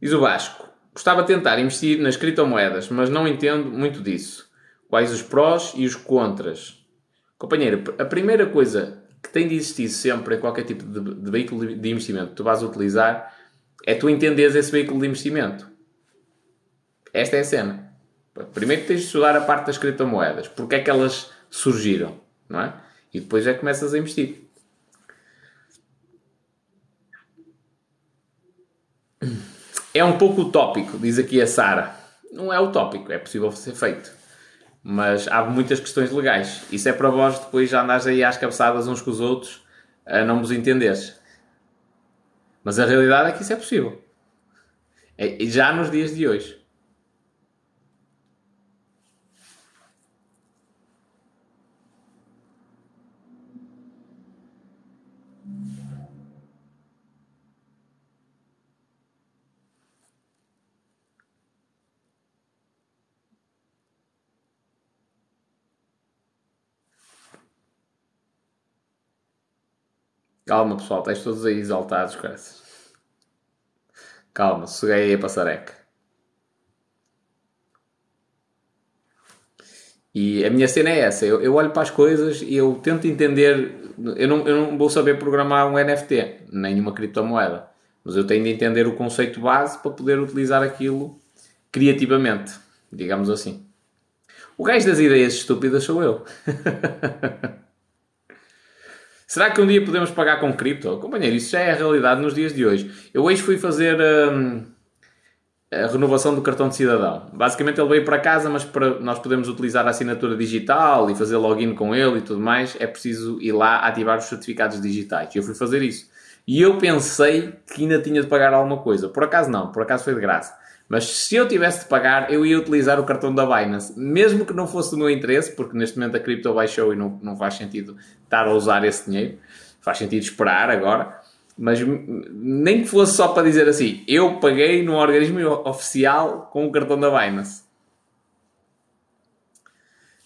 Diz o Vasco: Gostava de tentar investir nas criptomoedas, mas não entendo muito disso. Quais os prós e os contras? Companheiro, a primeira coisa que tem de existir sempre em qualquer tipo de, de veículo de investimento que tu vais utilizar é tu entenderes esse veículo de investimento. Esta é a cena. Primeiro tens de estudar a parte das criptomoedas. Porque é que elas surgiram, não é? E depois é que começas a investir. É um pouco utópico, diz aqui a Sara. Não é utópico, é possível ser feito. Mas há muitas questões legais. Isso é para vós depois já andares aí às cabeçadas uns com os outros a não vos entenderes. Mas a realidade é que isso é possível. É, já nos dias de hoje. Calma, pessoal, estáis todos aí exaltados, graças. Calma, sosseguei aí a passareca. E a minha cena é essa, eu, eu, olho para as coisas e eu tento entender, eu não, eu não vou saber programar um NFT, nem uma criptomoeda, mas eu tenho de entender o conceito base para poder utilizar aquilo criativamente, digamos assim. O gajo das ideias estúpidas sou eu. Será que um dia podemos pagar com cripto? Companheiro, isso já é a realidade nos dias de hoje. Eu hoje fui fazer hum, a renovação do cartão de cidadão. Basicamente ele veio para casa, mas para nós podermos utilizar a assinatura digital e fazer login com ele e tudo mais, é preciso ir lá ativar os certificados digitais. Eu fui fazer isso. E eu pensei que ainda tinha de pagar alguma coisa. Por acaso não, por acaso foi de graça. Mas se eu tivesse de pagar, eu ia utilizar o cartão da Binance, mesmo que não fosse do meu interesse, porque neste momento a cripto baixou e não, não faz sentido estar a usar esse dinheiro, faz sentido esperar agora. Mas nem que fosse só para dizer assim, eu paguei no organismo oficial com o cartão da Binance.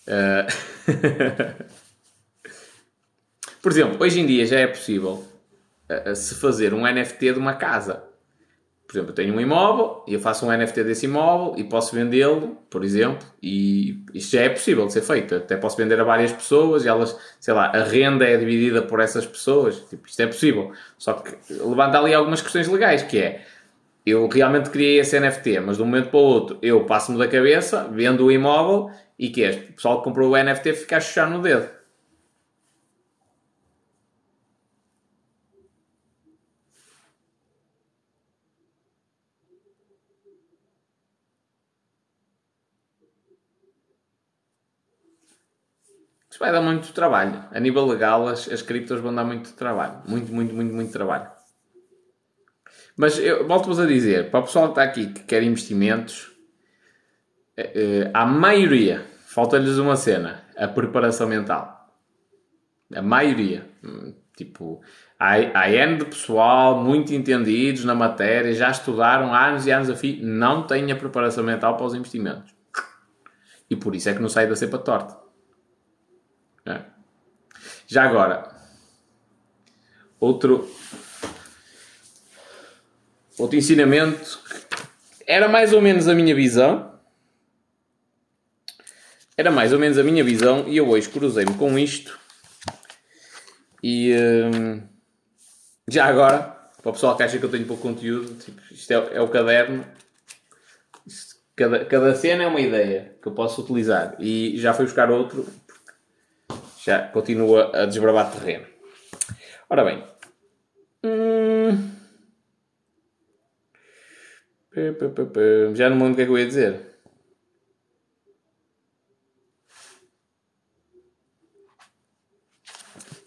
Uh... Por exemplo, hoje em dia já é possível uh, se fazer um NFT de uma casa por exemplo, eu tenho um imóvel e eu faço um NFT desse imóvel e posso vendê-lo, por exemplo, e isto já é possível de ser feito. Até posso vender a várias pessoas e elas, sei lá, a renda é dividida por essas pessoas. Tipo, isto é possível. Só que levanta ali algumas questões legais, que é, eu realmente criei esse NFT, mas de um momento para o outro eu passo-me da cabeça, vendo o imóvel e que é, o pessoal que comprou o NFT fica a chuchar no dedo. Vai dar muito trabalho. A nível legal, as, as criptos vão dar muito trabalho. Muito, muito, muito, muito trabalho. Mas eu volto-vos a dizer, para o pessoal que está aqui que quer investimentos, eh, eh, a maioria, falta-lhes uma cena, a preparação mental. A maioria. Hum, tipo, há, há N de pessoal muito entendidos na matéria, já estudaram anos e anos a fim, não têm a preparação mental para os investimentos. E por isso é que não sai da cepa torta. É. Já agora, outro, outro ensinamento era mais ou menos a minha visão. Era mais ou menos a minha visão e eu hoje cruzei-me com isto. E hum, já agora, para o pessoal que acha que eu tenho pouco conteúdo, tipo, isto é, é o caderno. Cada, cada cena é uma ideia que eu posso utilizar. E já fui buscar outro já continua a desbravar terreno. Ora bem. Hum... Já não me lembro o que é que eu ia dizer.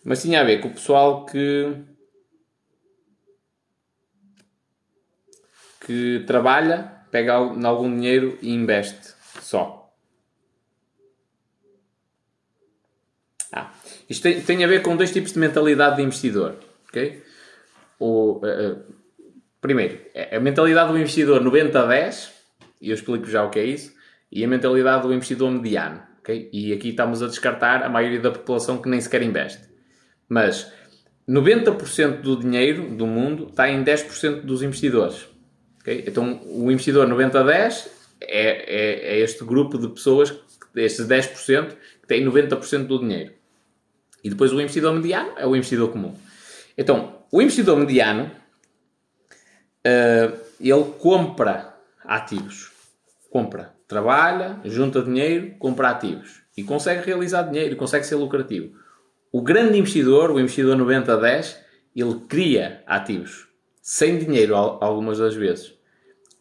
Mas tinha a ver com o pessoal que. que trabalha, pega algum dinheiro e investe só. Isto tem, tem, a ver com dois tipos de mentalidade de investidor. Okay? O, uh, primeiro, é a mentalidade do investidor 90-10, e eu explico já o que é isso, e a mentalidade do investidor mediano. Okay? E aqui estamos a descartar a maioria da população que nem sequer investe. Mas 90% do dinheiro do mundo está em 10% dos investidores. Okay? Então, o investidor 90-10 é, é, é, este grupo de pessoas, estes 10%, que tem 90% do dinheiro. E depois o investidor mediano é o investidor comum. Então, o investidor mediano, uh, ele compra ativos. Compra. Trabalha, junta dinheiro, compra ativos. E consegue realizar dinheiro, consegue ser lucrativo. O grande investidor, o investidor 90 a 10, ele cria ativos. Sem dinheiro, algumas das vezes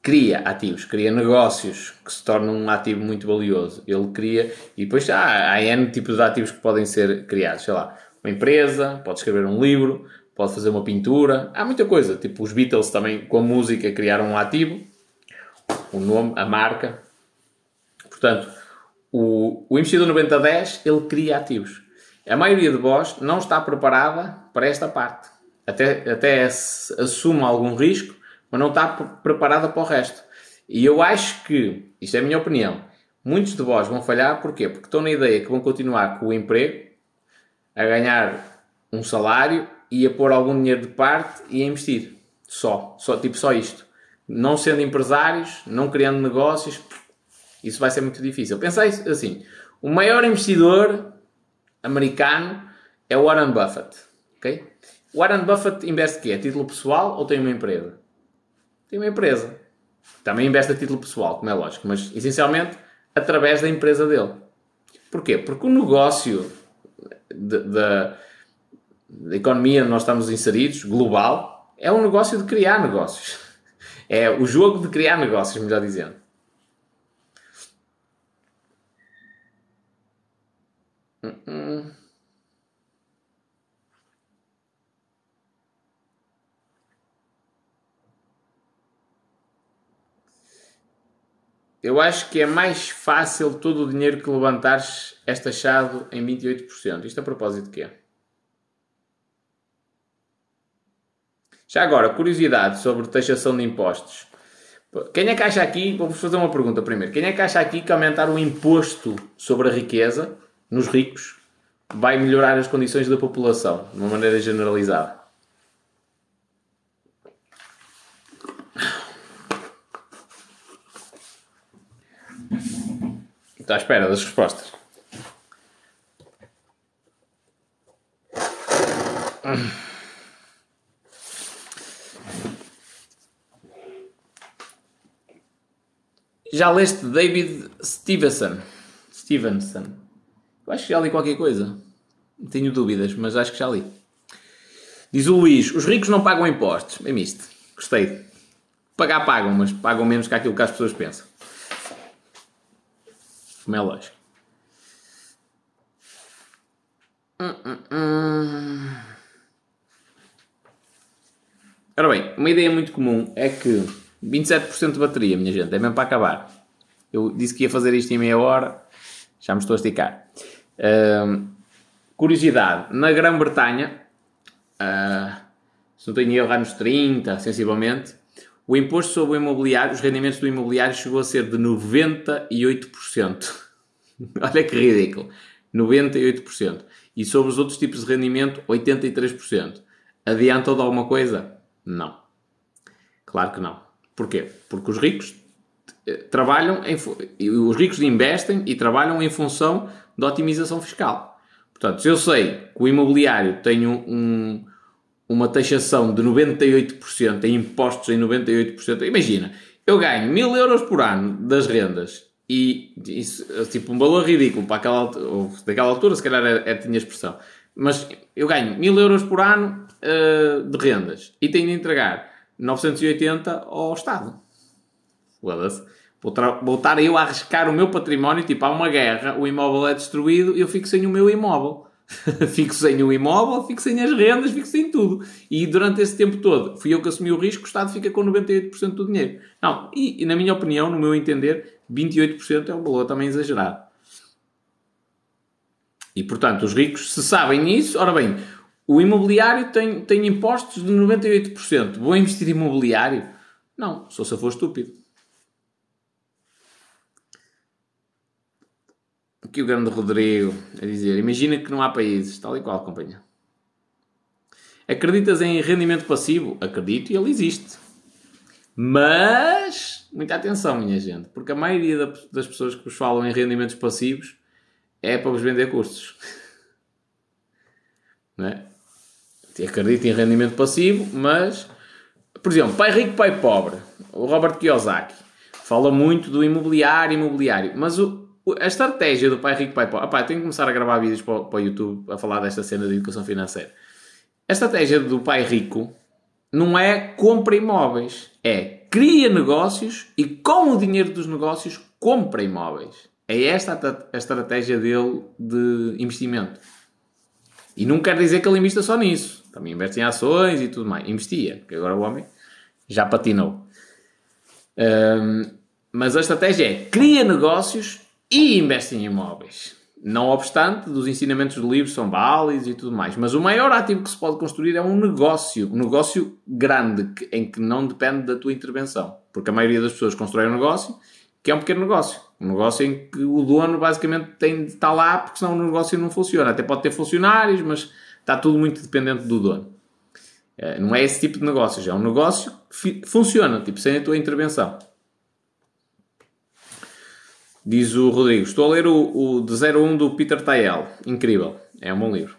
cria ativos, cria negócios que se tornam um ativo muito valioso. Ele cria, e depois há, há N tipos de ativos que podem ser criados. Sei lá, uma empresa, pode escrever um livro, pode fazer uma pintura, há muita coisa. Tipo, os Beatles também, com a música, criaram um ativo, o nome, a marca. Portanto, o, o investidor 90-10, ele cria ativos. A maioria de vós não está preparada para esta parte. Até, até assume algum risco, mas não está preparada para o resto. E eu acho que, isto é a minha opinião, muitos de vós vão falhar, porquê? Porque estão na ideia que vão continuar com o emprego, a ganhar um salário e a pôr algum dinheiro de parte e a investir. Só, só tipo só isto. Não sendo empresários, não criando negócios, isso vai ser muito difícil. Pensei assim, o maior investidor americano é Warren Buffett, ok? Warren Buffett investe quê? A título pessoal ou tem uma empresa? Tem uma empresa. Também investe a título pessoal, como é lógico, mas essencialmente através da empresa dele. Porquê? Porque o negócio da economia onde nós estamos inseridos, global, é um negócio de criar negócios. É o jogo de criar negócios, melhor dizendo. Eu acho que é mais fácil todo o dinheiro que levantares é taxado em 28%. Isto a propósito de quê? Já agora, curiosidade sobre taxação de impostos. Quem é que acha aqui, vou-vos fazer uma pergunta primeiro. Quem é que acha aqui que aumentar o imposto sobre a riqueza nos ricos vai melhorar as condições da população, de uma maneira generalizada? À espera das respostas. Já leste David Stevenson? Stevenson. Eu acho que já li qualquer coisa. Tenho dúvidas, mas acho que já li. Diz o Luís: os ricos não pagam impostos. Bem misto. Gostei. Pagar pagam, mas pagam menos que aquilo que as pessoas pensam. Como é lógico. Ora bem, uma ideia muito comum é que 27% de bateria, minha gente, é mesmo para acabar. Eu disse que ia fazer isto em meia hora, já me estou a esticar. Curiosidade, na Grã-Bretanha, uh, se não tenho erro, nos 30, sensivelmente, o imposto sobre o imobiliário, os rendimentos do imobiliário chegou a ser de 98%. Olha que ridículo. 98%. E sobre os outros tipos de rendimento, 83%. Adianta de alguma coisa? Não. Claro que não. Porquê? Porque os ricos eh, trabalham em, os ricos investem e trabalham em função da otimização fiscal. Portanto, se eu sei que o imobiliário tem um, uma taxação de 98% em impostos em 98%, imagina, eu ganho 1000 euros por ano das rendas e isso, tipo um valor ridículo para aquela ou daquela altura, se calhar é, é tinha expressão, mas eu ganho 1000 euros por ano uh, de rendas e tenho de entregar 980 ao Estado. Foda-se. Vou, vou estar eu a arriscar o meu património, tipo, há uma guerra, o imóvel é destruído e eu fico sem o meu imóvel. fico sem o imóvel, fico sem as rendas, fico sem tudo. E durante esse tempo todo, fui eu que assumi o risco, o Estado fica com 98% do dinheiro. Não, e, e, na minha opinião, no meu entender, 28% é um valor também exagerado. E portanto, os ricos, se sabem nisso, ora bem, o imobiliário tem, tem impostos de 98%. Vou investir em imobiliário? Não, só se eu for estúpido. Aqui o grande Rodrigo a dizer: Imagina que não há países, tal e qual, companhia. Acreditas em rendimento passivo? Acredito e ele existe. Mas, muita atenção, minha gente, porque a maioria das pessoas que vos falam em rendimentos passivos é para vos vender cursos. Não é? Acredito em rendimento passivo, mas, por exemplo, pai rico, pai pobre, o Robert Kiyosaki fala muito do imobiliário, imobiliário, mas o, a estratégia do pai rico, pai pobre, opá, tenho que começar a gravar vídeos para, para o YouTube a falar desta cena de educação financeira. A estratégia do pai rico não é compra imóveis, é cria negócios e com o dinheiro dos negócios compra imóveis. É esta a, estratégia dele de investimento. E não quer dizer que ele invista só nisso. Também investe em ações e tudo mais. Investia, porque agora o homem já patinou. Um, mas a estratégia é cria negócios e investe em imóveis. Não obstante, dos ensinamentos do livro são válidos e tudo mais. Mas o maior ativo que se pode construir é um negócio. Um negócio grande, que, em que não depende da tua intervenção. Porque a maioria das pessoas constrói um negócio que é um pequeno negócio. Um negócio em que o dono basicamente tem de estar lá porque senão o negócio não funciona. Até pode ter funcionários, mas está tudo muito dependente do dono. Eh, não é esse tipo de negócio, já é um negócio que funciona, tipo, sem a tua intervenção. Diz o Rodrigo, estou a ler o, o de 01 do Peter Tayel. Incrível. É um bom livro.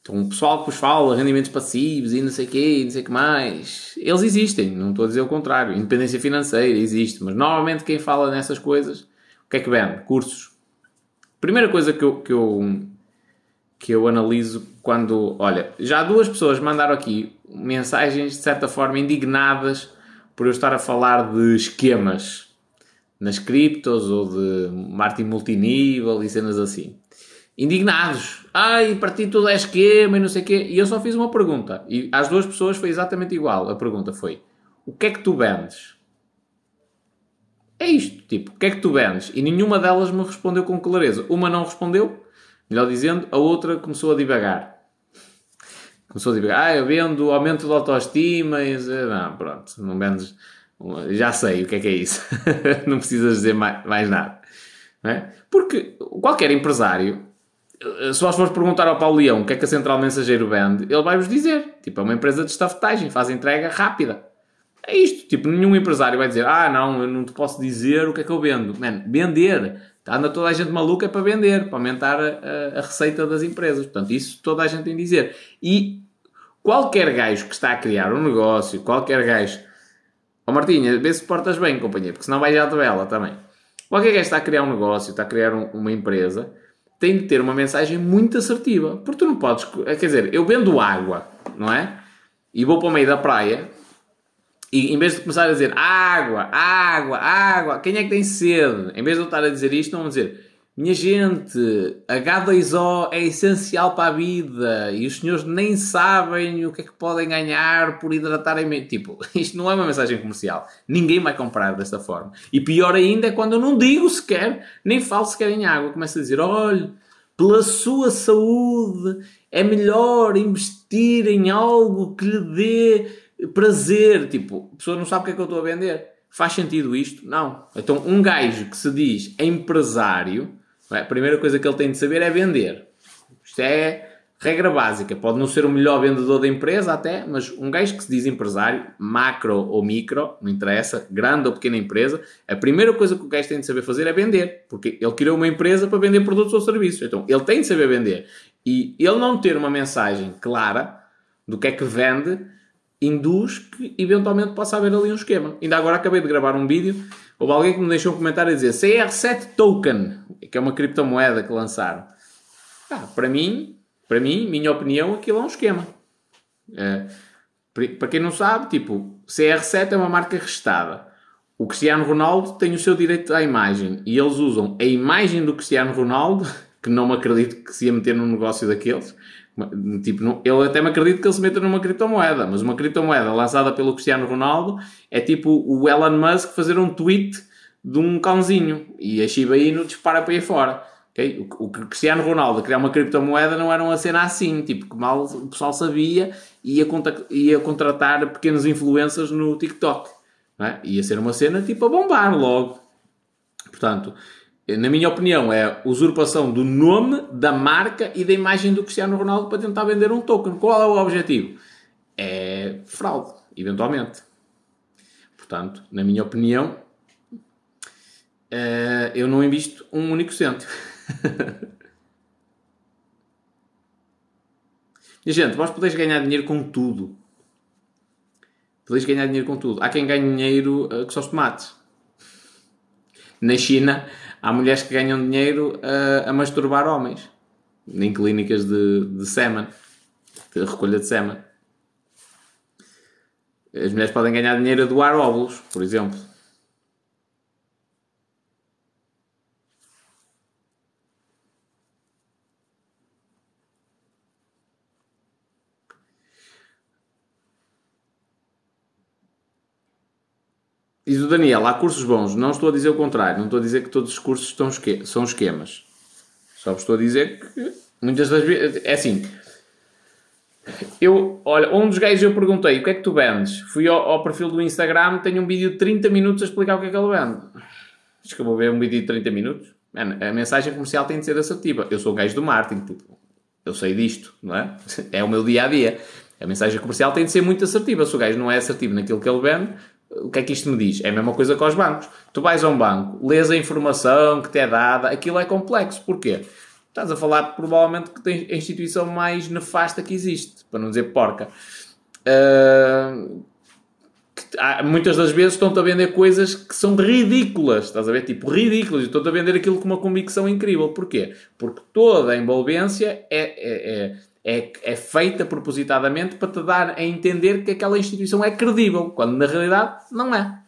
Então, o pessoal que vos fala, rendimentos passivos e não sei o quê, e não sei o que mais, eles existem, não estou a dizer o contrário. Independência financeira existe, mas normalmente quem fala nessas coisas, o que é que vende? Cursos. Primeira coisa que eu, que eu, que eu analiso quando, olha, já duas pessoas mandaram aqui mensagens de certa forma indignadas por eu estar a falar de esquemas nas criptos ou de marketing multinível e cenas assim indignados. Ai, para ti tudo é esquema e não sei o quê. E eu só fiz uma pergunta. E às duas pessoas foi exatamente igual. A pergunta foi: O que é que tu vendes? É isto, tipo, o que é que tu vendes? E nenhuma delas me respondeu com clareza. Uma não respondeu, melhor dizendo, a outra começou a divagar. Começou a divagar. Ah, eu vendo aumento de autoestima. E... Não, pronto, não vendes. Já sei o que é que é isso. não precisas dizer mais, mais nada. É? Porque qualquer empresário se vós fores perguntar ao Paulo Leão o que é que a Central Mensageiro vende, ele vai-vos dizer. Tipo, é uma empresa de estafetagem, faz entrega rápida. É isto. Tipo, nenhum empresário vai dizer, ah, não, eu não te posso dizer o que é que eu vendo. Man, vender. Anda toda a gente maluca é para vender, para aumentar a, a, receita das empresas. Portanto, isso toda a gente tem de dizer. E qualquer gajo que está a criar um negócio, qualquer gajo... Ó oh, Martinha, vê se portas bem, companheiro, porque senão vai à tabela também. Qualquer gajo está a criar um negócio, está a criar um, uma empresa tem de ter uma mensagem muito assertiva. Porque tu não podes. Quer dizer, eu vendo água, não é? E vou para o meio da praia e em vez de começar a dizer água, água, água, quem é que tem sede? Em vez de eu estar a dizer isto, não vou dizer minha gente, H2O é essencial para a vida e os senhores nem sabem o que é que podem ganhar por hidratarem. Tipo, isto não é uma mensagem comercial. Ninguém vai comprar desta forma. E pior ainda é quando eu não digo sequer, nem falo sequer em água. Começo a dizer: olha, pela sua saúde é melhor investir em algo que lhe dê prazer. Tipo, a pessoa não sabe o que é que eu estou a vender. Faz sentido isto? Não. Então, um gajo que se diz empresário é? A primeira coisa que ele tem de saber é vender. Isto é regra básica. Pode não ser o melhor vendedor da empresa até, mas um gajo que se diz empresário, macro ou micro, não interessa, grande ou pequena empresa, a primeira coisa que o gajo tem de saber fazer é vender. Porque ele criou uma empresa para vender produtos ou serviços. Então, ele tem de saber vender. E ele não ter uma mensagem clara do que é que vende, induz que eventualmente possa haver ali um esquema. Ainda agora acabei de gravar um vídeo Houve alguém que me deixou um comentário a dizer CR7 Token, que é uma criptomoeda que lançaram. Ah, para mim, para mim, minha opinião, aquilo é um esquema. É, para quem não sabe, tipo, CR7 é uma marca registrada. O Cristiano Ronaldo tem o seu direito à imagem e eles usam a imagem do Cristiano Ronaldo, que não me acredito que se ia meter num negócio daqueles, Tipo, não, eu até me acredito que ele se meta numa criptomoeda, mas uma criptomoeda lançada pelo Cristiano Ronaldo é tipo o Elon Musk fazer um tweet de um cãozinho e a Shiba Inu dispara para aí fora. Okay? O, o Cristiano Ronaldo criar uma criptomoeda não era uma cena assim, tipo, que mal o pessoal sabia ia, ia contratar pequenos influencers no TikTok. Não é? Ia ser uma cena tipo a bombar logo. Portanto, na minha opinião, é usurpação do nome, da marca e da imagem do Cristiano Ronaldo para tentar vender um token. Qual é o objetivo? É fraude, eventualmente. Portanto, na minha opinião, eh, eu não invisto um único cento. gente, vós podeis ganhar dinheiro com tudo. Podeis ganhar dinheiro com tudo. Há quem ganhe dinheiro com só os tomates. Na China, há mulheres que ganham dinheiro a, a masturbar homens em clínicas de, de semen, de recolha de semen. As mulheres podem ganhar dinheiro a doar óvulos, por exemplo. Diz o Daniel, há cursos bons. Não estou a dizer o contrário. Não estou a dizer que todos os cursos estão esque são esquemas. Só estou a dizer que muitas das vezes... É assim... Eu, olha, um dos gajos eu perguntei o que é que tu vendes? Fui ao, ao, perfil do Instagram, tenho um vídeo de 30 minutos a explicar o que é que ele vende. Acho que eu vou ver um vídeo de 30 minutos. Man, a mensagem comercial tem de ser assertiva. Eu sou um gajo do marketing, tipo, Eu sei disto, não é? É o meu dia a dia. A mensagem comercial tem de ser muito assertiva. Se o gajo não é assertivo naquilo que ele vende, o que é que isto me diz? É a mesma coisa com os bancos. Tu vais a um banco, lês a informação que te é dada, aquilo é complexo. Porquê? Estás a falar provavelmente que tem a instituição mais nefasta que existe, para não dizer porca. Uh, há, muitas das vezes estão-te a vender coisas que são ridículas, estás a ver? Tipo, ridículas. Estão-te a vender aquilo com uma convicção incrível. Porquê? Porque toda a envolvência é, é, é é, é feita propositadamente para te dar a entender que aquela instituição é credível, quando na realidade não é.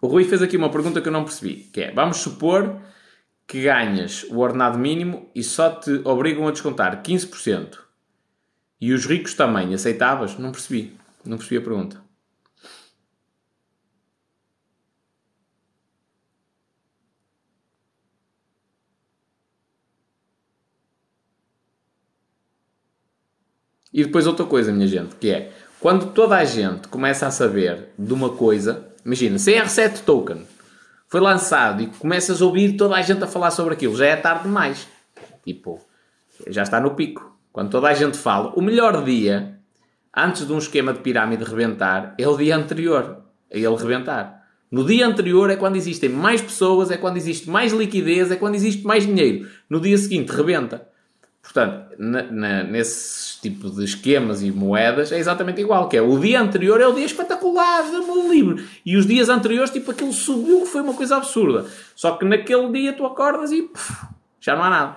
O Rui fez aqui uma pergunta que eu não percebi, que é, vamos supor que ganhas o ordenado mínimo e só te obrigam a descontar 15%. E os ricos também, aceitavas? Não percebi. Não percebi a pergunta. E depois outra coisa, minha gente, que é quando toda a gente começa a saber de uma coisa, imagina, CR7 Token foi lançado e começas a ouvir toda a gente a falar sobre aquilo, já é tarde demais. Tipo, já está no pico. Quando toda a gente fala, o melhor dia, antes de um esquema de pirâmide rebentar, é o dia anterior a ele rebentar. No dia anterior é quando existem mais pessoas, é quando existe mais liquidez, é quando existe mais dinheiro. No dia seguinte rebenta. Portanto, na, na, nesse tipo de esquemas e moedas é exatamente igual, que é o dia anterior é o dia espetacular, dá-me livre. E os dias anteriores, tipo, aquilo subiu que foi uma coisa absurda. Só que naquele dia tu acordas e puf, já não há nada.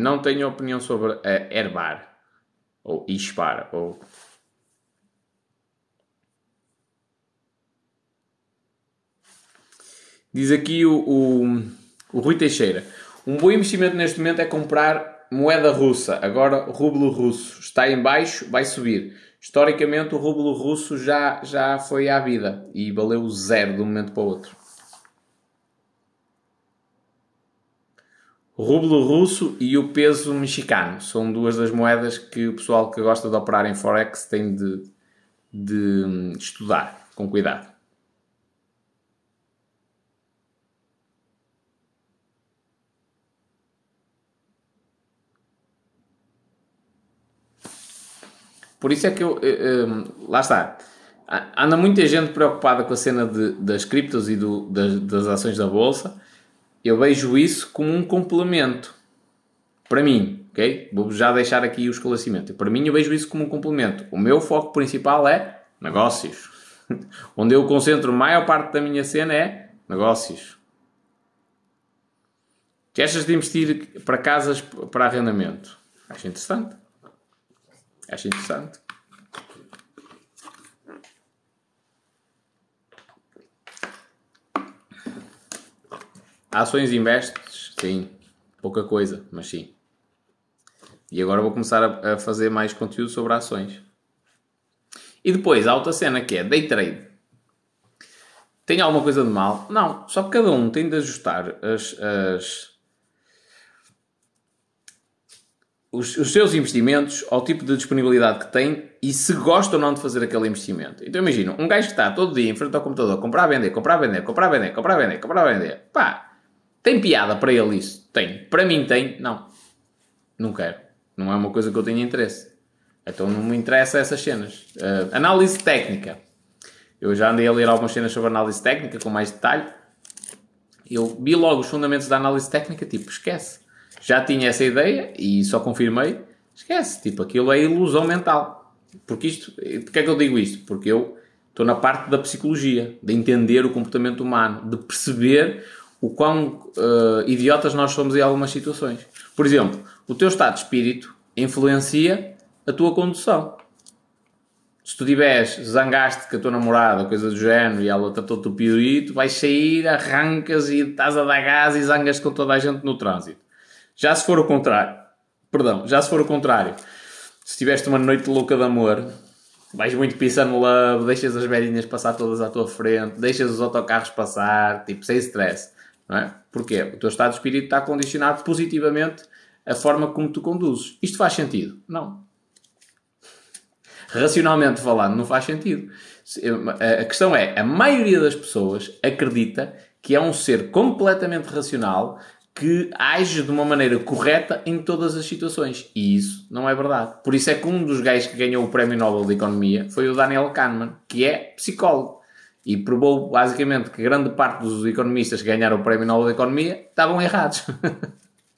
Não tenho opinião sobre a Herbar ou Ispar ou Diz aqui o, o, o, Rui Teixeira. Um bom investimento neste momento é comprar moeda russa. Agora, rublo russo está em baixo, vai subir. Historicamente, o rublo russo já, já foi à vida e valeu zero de um momento para o outro. Rublo russo e o peso mexicano são duas das moedas que o pessoal que gosta de operar em Forex tem de, de hum, estudar com cuidado. Por isso é que eu. Eh, eh, lá está. Anda muita gente preocupada com a cena de, das criptos e do, das, das ações da bolsa eu vejo isso como um complemento. Para mim, ok? Vou já deixar aqui o esclarecimento. Para mim, eu vejo isso como um complemento. O meu foco principal é negócios. Onde eu concentro a maior parte da minha cena é negócios. Que achas de investir para casas para arrendamento? Acho interessante. Acho interessante. Ações investes? Sim. Pouca coisa, mas sim. E agora vou começar a, a fazer mais conteúdo sobre ações. E depois, a outra cena que é day trade. Tem alguma coisa de mal? Não. Só que cada um tem de ajustar as, as os, os, seus investimentos ao tipo de disponibilidade que tem e se gosta ou não de fazer aquele investimento. Então imagina, um gajo que está todo dia em frente ao computador, comprar, vender, comprar, vender, comprar, vender, comprar, vender, comprar, vender. Pá, tem piada para ele isso? Tem. Para mim tem? Não. Não quero. Não é uma coisa que eu tenha interesse. Então não me interessa essas cenas. Uh, análise técnica. Eu já andei a ler algumas cenas sobre análise técnica com mais detalhe. Eu vi logo os fundamentos da análise técnica, tipo, esquece. Já tinha essa ideia e só confirmei. Esquece. Tipo, aquilo é ilusão mental. Porque isto, porque é que eu digo isto? Porque eu estou na parte da psicologia, de entender o comportamento humano, de perceber o quão uh, idiotas nós somos em algumas situações. Por exemplo, o teu estado de espírito influencia a tua condução. Se tu tiveres, zangaste com a tua namorada, coisa do género, e ela tratou-te o piorito, vais sair, arrancas e estás a dar gás e zangas com toda a gente no trânsito. Já se for o contrário, perdão, já se for o contrário, se tiveste uma noite louca de amor Vais muito pisando love, deixas as velhinhas passar todas à tua frente, deixas os autocarros passar, tipo, sem stress. Não é? Porquê? O teu estado de espírito está a condicionar positivamente a forma como tu conduzes. Isto faz sentido? Não. Racionalmente falando, não faz sentido. A questão é, a maioria das pessoas acredita que é um ser completamente racional que age de uma maneira correta em todas as situações. E isso não é verdade. Por isso é que um dos gajos que ganhou o Prémio Nobel de Economia foi o Daniel Kahneman, que é psicólogo. E provou basicamente que grande parte dos economistas que ganharam o Prémio Nobel de Economia estavam errados.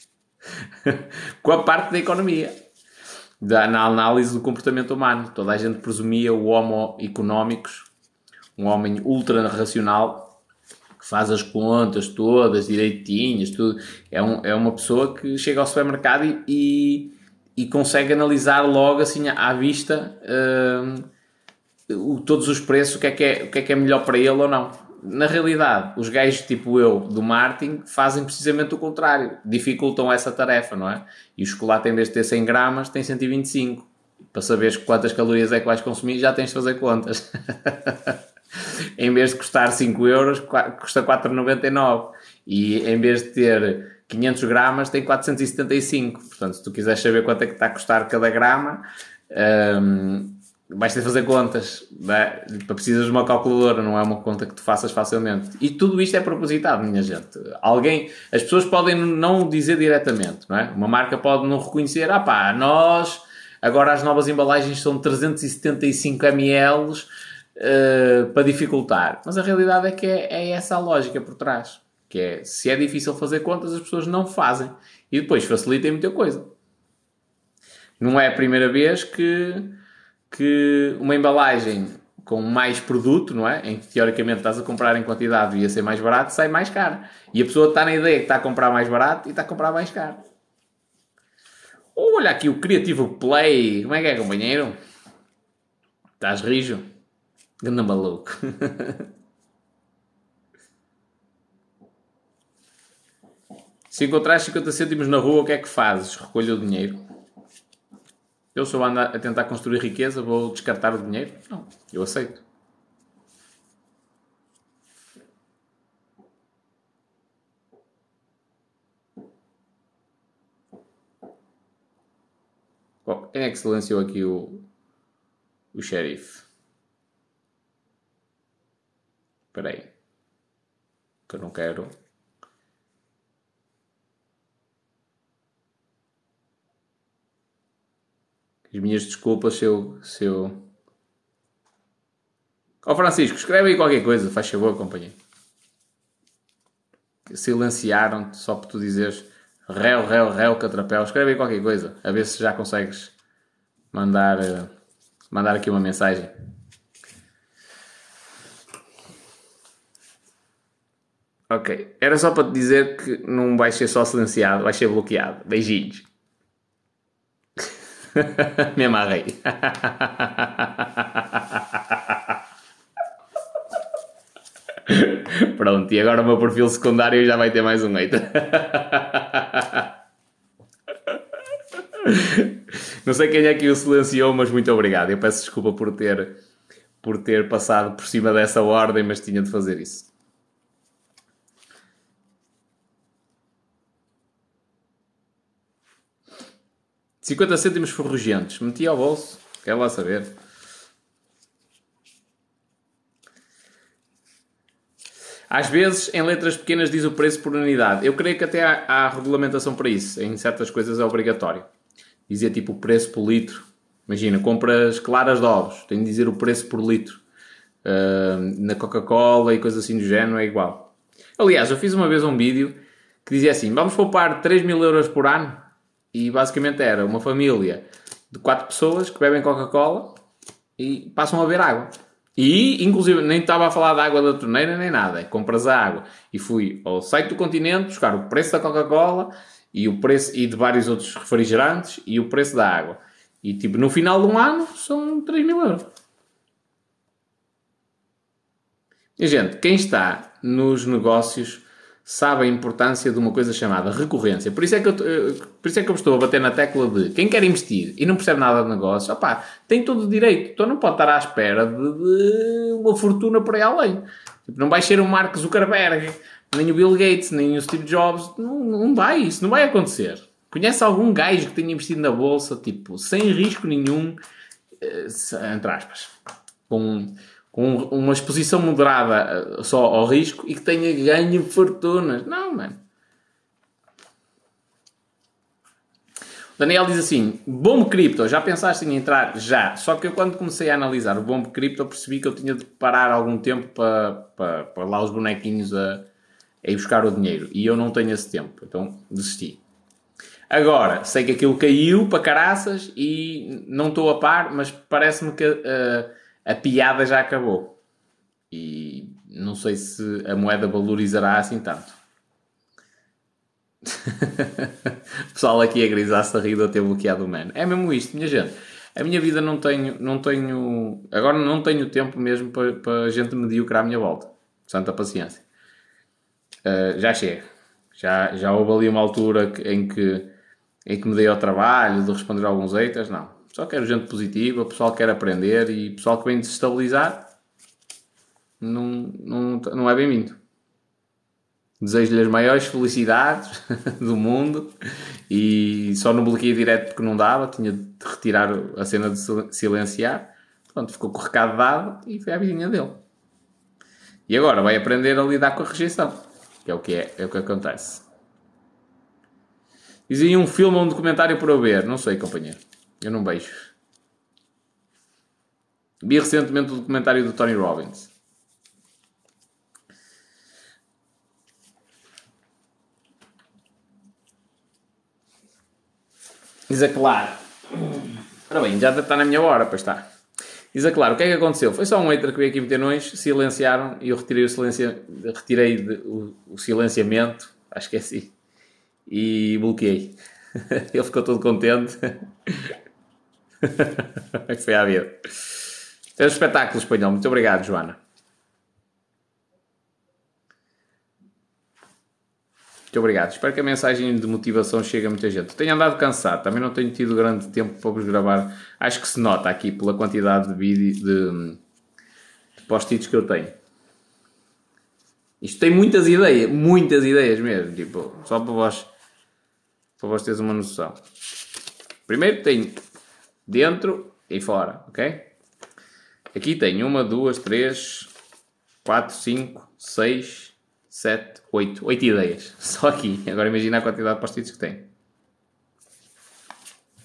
Com a parte da economia. Da, na análise do comportamento humano. Toda a gente presumia o Homo económicos, um homem ultra racional, que faz as contas todas direitinhas, tudo. É, um, é uma pessoa que chega ao supermercado e, e, e consegue analisar logo assim à vista uh, todos os preços, o que, é que é, o que é que é melhor para ele ou não. Na realidade, os gajos tipo eu do marketing fazem precisamente o contrário, dificultam essa tarefa, não é? E o chocolate, em vez de ter 100 gramas, tem 125. Para saberes quantas calorias é que vais consumir, já tens de fazer contas. em vez de custar 5 euros, custa 4,99. E em vez de ter 500 gramas, tem 475. Portanto, se tu quiseres saber quanto é que está a custar cada grama, um, vais ter de fazer contas. É? Precisas de uma calculadora, não é uma conta que tu faças facilmente. E tudo isto é propositado, minha gente. Alguém, as pessoas podem não dizer diretamente, não é? Uma marca pode não reconhecer, ah pá, nós, agora as novas embalagens são 375 ml, uh, para dificultar. Mas a realidade é que é, é, essa a lógica por trás. Que é, se é difícil fazer contas, as pessoas não fazem. E depois facilitem muita coisa. Não é a primeira vez que, que uma embalagem com mais produto, não é? Em que teoricamente estás a comprar em quantidade e ia ser mais barato, sai mais caro. E a pessoa está na ideia que está a comprar mais barato e está a comprar mais caro. Olha aqui o Creativo Play. Como é que é, companheiro? Estás rijo? Ganda maluco. Se encontrares 50 cêntimos na rua, o que é que fazes? Recolho o dinheiro. Eu sou ando a tentar construir riqueza, vou descartar o dinheiro? Não, eu aceito. quem é que silenciou aqui o, o xerife? Espera aí. Que eu não quero. As minhas desculpas se eu. Se eu... Ó oh, Francisco, escreve aí qualquer coisa, faz favor, companheiro. Silenciaram-te só por tu dizeres réu, réu, réu, catrapéu. Escreve aí qualquer coisa, a ver se já consegues mandar, eh, mandar aqui uma mensagem. Ok. Era só para te dizer que não vais ser só silenciado, vais ser bloqueado. Beijinhos. Me amarrei. Pronto, e agora o meu perfil secundário já vai ter mais um hater. Não sei quem é que o silenciou, mas muito obrigado. Eu peço desculpa por ter, por ter passado por cima dessa ordem, mas tinha de fazer isso. 50 cêntimos ferrugentos. Meti ao bolso. Quer lá saber. Às vezes, em letras pequenas, diz o preço por unidade. Eu creio que até há, há regulamentação para isso. Em certas coisas é obrigatório. Dizia tipo o preço por litro. Imagina, compras claras de ovos. Tem de dizer o preço por litro. Uh, na Coca-Cola e coisas assim do género é igual. Aliás, eu fiz uma vez um vídeo que dizia assim: vamos poupar 3 mil euros por ano e basicamente era uma família de quatro pessoas que bebem Coca-Cola e passam a beber água. E, inclusive, nem estava a falar da água da torneira nem nada. É compras a água. E fui ao site do continente buscar o preço da Coca-Cola e o preço e de vários outros refrigerantes e o preço da água. E, tipo, no final de um ano são 3 mil euros. E, gente, quem está nos negócios sabe a importância de uma coisa chamada recorrência. Por isso é que eu, por isso é que eu estou a bater na tecla de quem quer investir e não percebe nada de negócio, opá, tem todo o direito. Então não pode estar à espera de, de uma fortuna por aí além. Tipo, não vai ser o Mark Zuckerberg, nem o Bill Gates, nem o Steve Jobs. Não, não vai, isso não vai acontecer. Conhece algum gajo que tenha investido na bolsa, tipo, sem risco nenhum, eh, entre aspas, com com uma exposição moderada eh, só ao risco e que tenha ganho fortunas. Não, mano. Daniel diz assim: Bombo Cripto, já pensaste em entrar? Já. Só que eu, quando comecei a analisar o Bombo Cripto, percebi que eu tinha de parar algum tempo para, para, para lá os bonequinhos a, a ir buscar o dinheiro. E eu não tenho esse tempo. Então desisti. Agora, sei que aquilo caiu para caraças e não estou a par, mas parece-me que. Uh, a piada já acabou. E não sei se a moeda valorizará assim tanto. o pessoal aqui a grisar-se a rir de eu ter bloqueado o. É mesmo isto, minha gente. A minha vida não tenho, não tenho, agora não tenho tempo mesmo para, para gente medíocre à minha volta. Santa paciência. Uh, já chega. Já, já houve ali uma altura em que, em que me dei ao trabalho de responder a alguns haters. Não pessoal quer gente positiva, pessoal quer aprender e pessoal que vem desestabilizar não, não, não é bem-vindo. Desejo-lhe as maiores felicidades do mundo e só no bloqueio direto porque não dava, tinha de retirar a cena de silenciar. Pronto, ficou com o recado dado e foi a vidinha dele. E agora vai aprender a lidar com a rejeição, que é o que, é, é o que acontece. Dizem um filme ou um documentário para eu ver? Não sei, companheiro. Eu não beijo. Vi recentemente o documentário do Tony Robbins. Diz a Clara. Ora bem, já está na minha hora, pois está. Diz a Clara, o que é que aconteceu? Foi só um hater que veio aqui meter nós, silenciaram e eu retirei o, silencia, retirei de, o, o silenciamento, acho que é assim, e bloqueei. Ele ficou todo contente. Foi à vida. É um espetáculo espanhol. Muito obrigado, Joana. Muito obrigado. Espero que a mensagem de motivação chegue a muita gente. Tenho andado cansado, também não tenho tido grande tempo para vos gravar. Acho que se nota aqui pela quantidade de vídeo de, de post-its que eu tenho. Isto tem muitas ideias, muitas ideias mesmo, tipo, só para vós, para vós teres uma noção. Primeiro tenho dentro e fora, ok? Aqui tem uma, duas, três, quatro, cinco, seis, sete, oito. Oito ideias. Só aqui. Agora imagina a quantidade de post-its que tem.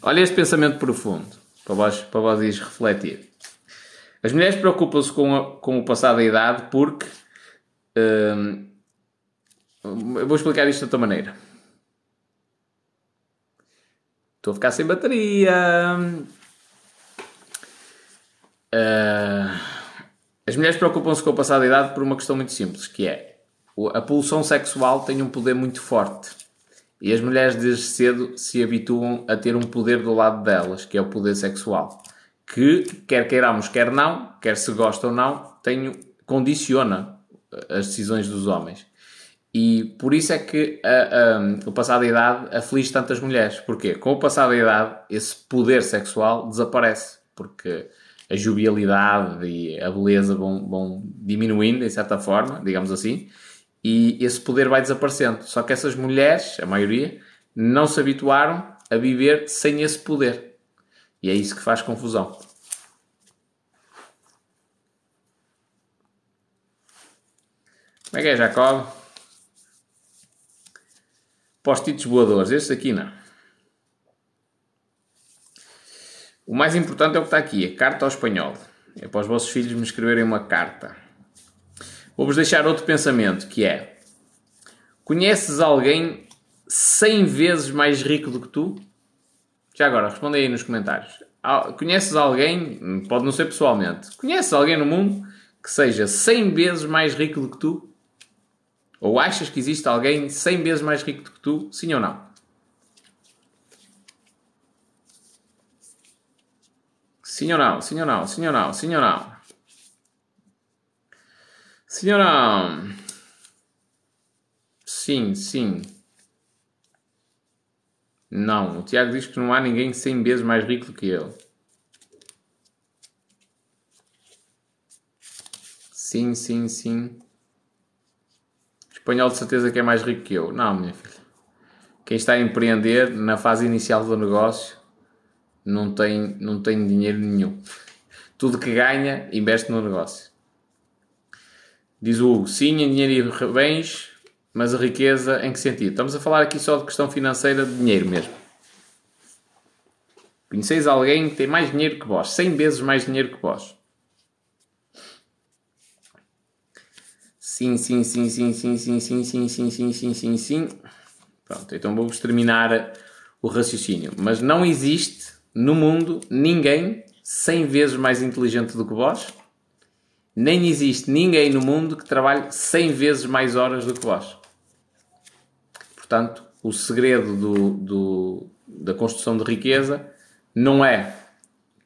Olha este pensamento profundo para vós, para vós ires refletir. As mulheres preocupam-se com, com o passado da idade porque. Hum, eu vou explicar isto de outra maneira. Estou a ficar sem bateria. Uh, as mulheres preocupam-se com o passado da idade por uma questão muito simples, que é a pulsão sexual tem um poder muito forte. E as mulheres desde cedo se habituam a ter um poder do lado delas, que é o poder sexual. Que, quer queiramos, quer não, quer se gosta ou não, tem, condiciona as decisões dos homens. E por isso é que a, a, o passado da idade aflige tantas mulheres. Porquê? Com o passado da idade, esse poder sexual desaparece. Porque a jovialidade e a beleza vão, vão diminuindo, em certa forma, digamos assim, e esse poder vai desaparecendo. Só que essas mulheres, a maioria, não se habituaram a viver sem esse poder. E é isso que faz confusão. Como é que é, Jacob? Post-its voadores. Este aqui não. O mais importante é o que está aqui. A carta ao espanhol. É para os vossos filhos me escreverem uma carta. Vou-vos deixar outro pensamento, que é... Conheces alguém 100 vezes mais rico do que tu? Já agora, respondem aí nos comentários. Conheces alguém, pode não ser pessoalmente, conheces alguém no mundo que seja 100 vezes mais rico do que tu? Ou achas que existe alguém 100 vezes mais rico do que tu? Sim ou não? Sim ou não? Sim ou não? Sim ou não? Sim ou não? Sim ou não? Sim, sim. Não, o Tiago diz que não há ninguém 100 vezes mais rico do que ele. Sim, sim, sim. Espanhol de certeza que é mais rico que eu. Não, minha filha. Quem está a empreender na fase inicial do negócio não tem, não tem dinheiro nenhum. Tudo que ganha, investe no negócio. Diz o Hugo, sim, em dinheiro e bens, mas a riqueza em que sentido? Estamos a falar aqui só de questão financeira de dinheiro mesmo. Conheceis alguém que tem mais dinheiro que vós, 100 vezes mais dinheiro que vós. Sim, sim, sim, sim, sim, sim, sim, sim, sim, sim, sim, sim, sim. Pronto, então vou-vos terminar o raciocínio. Mas não existe no mundo ninguém 100 vezes mais inteligente do que vós, nem existe ninguém no mundo que trabalhe 100 vezes mais horas do que vós. Portanto, o segredo do, do, da construção de riqueza não é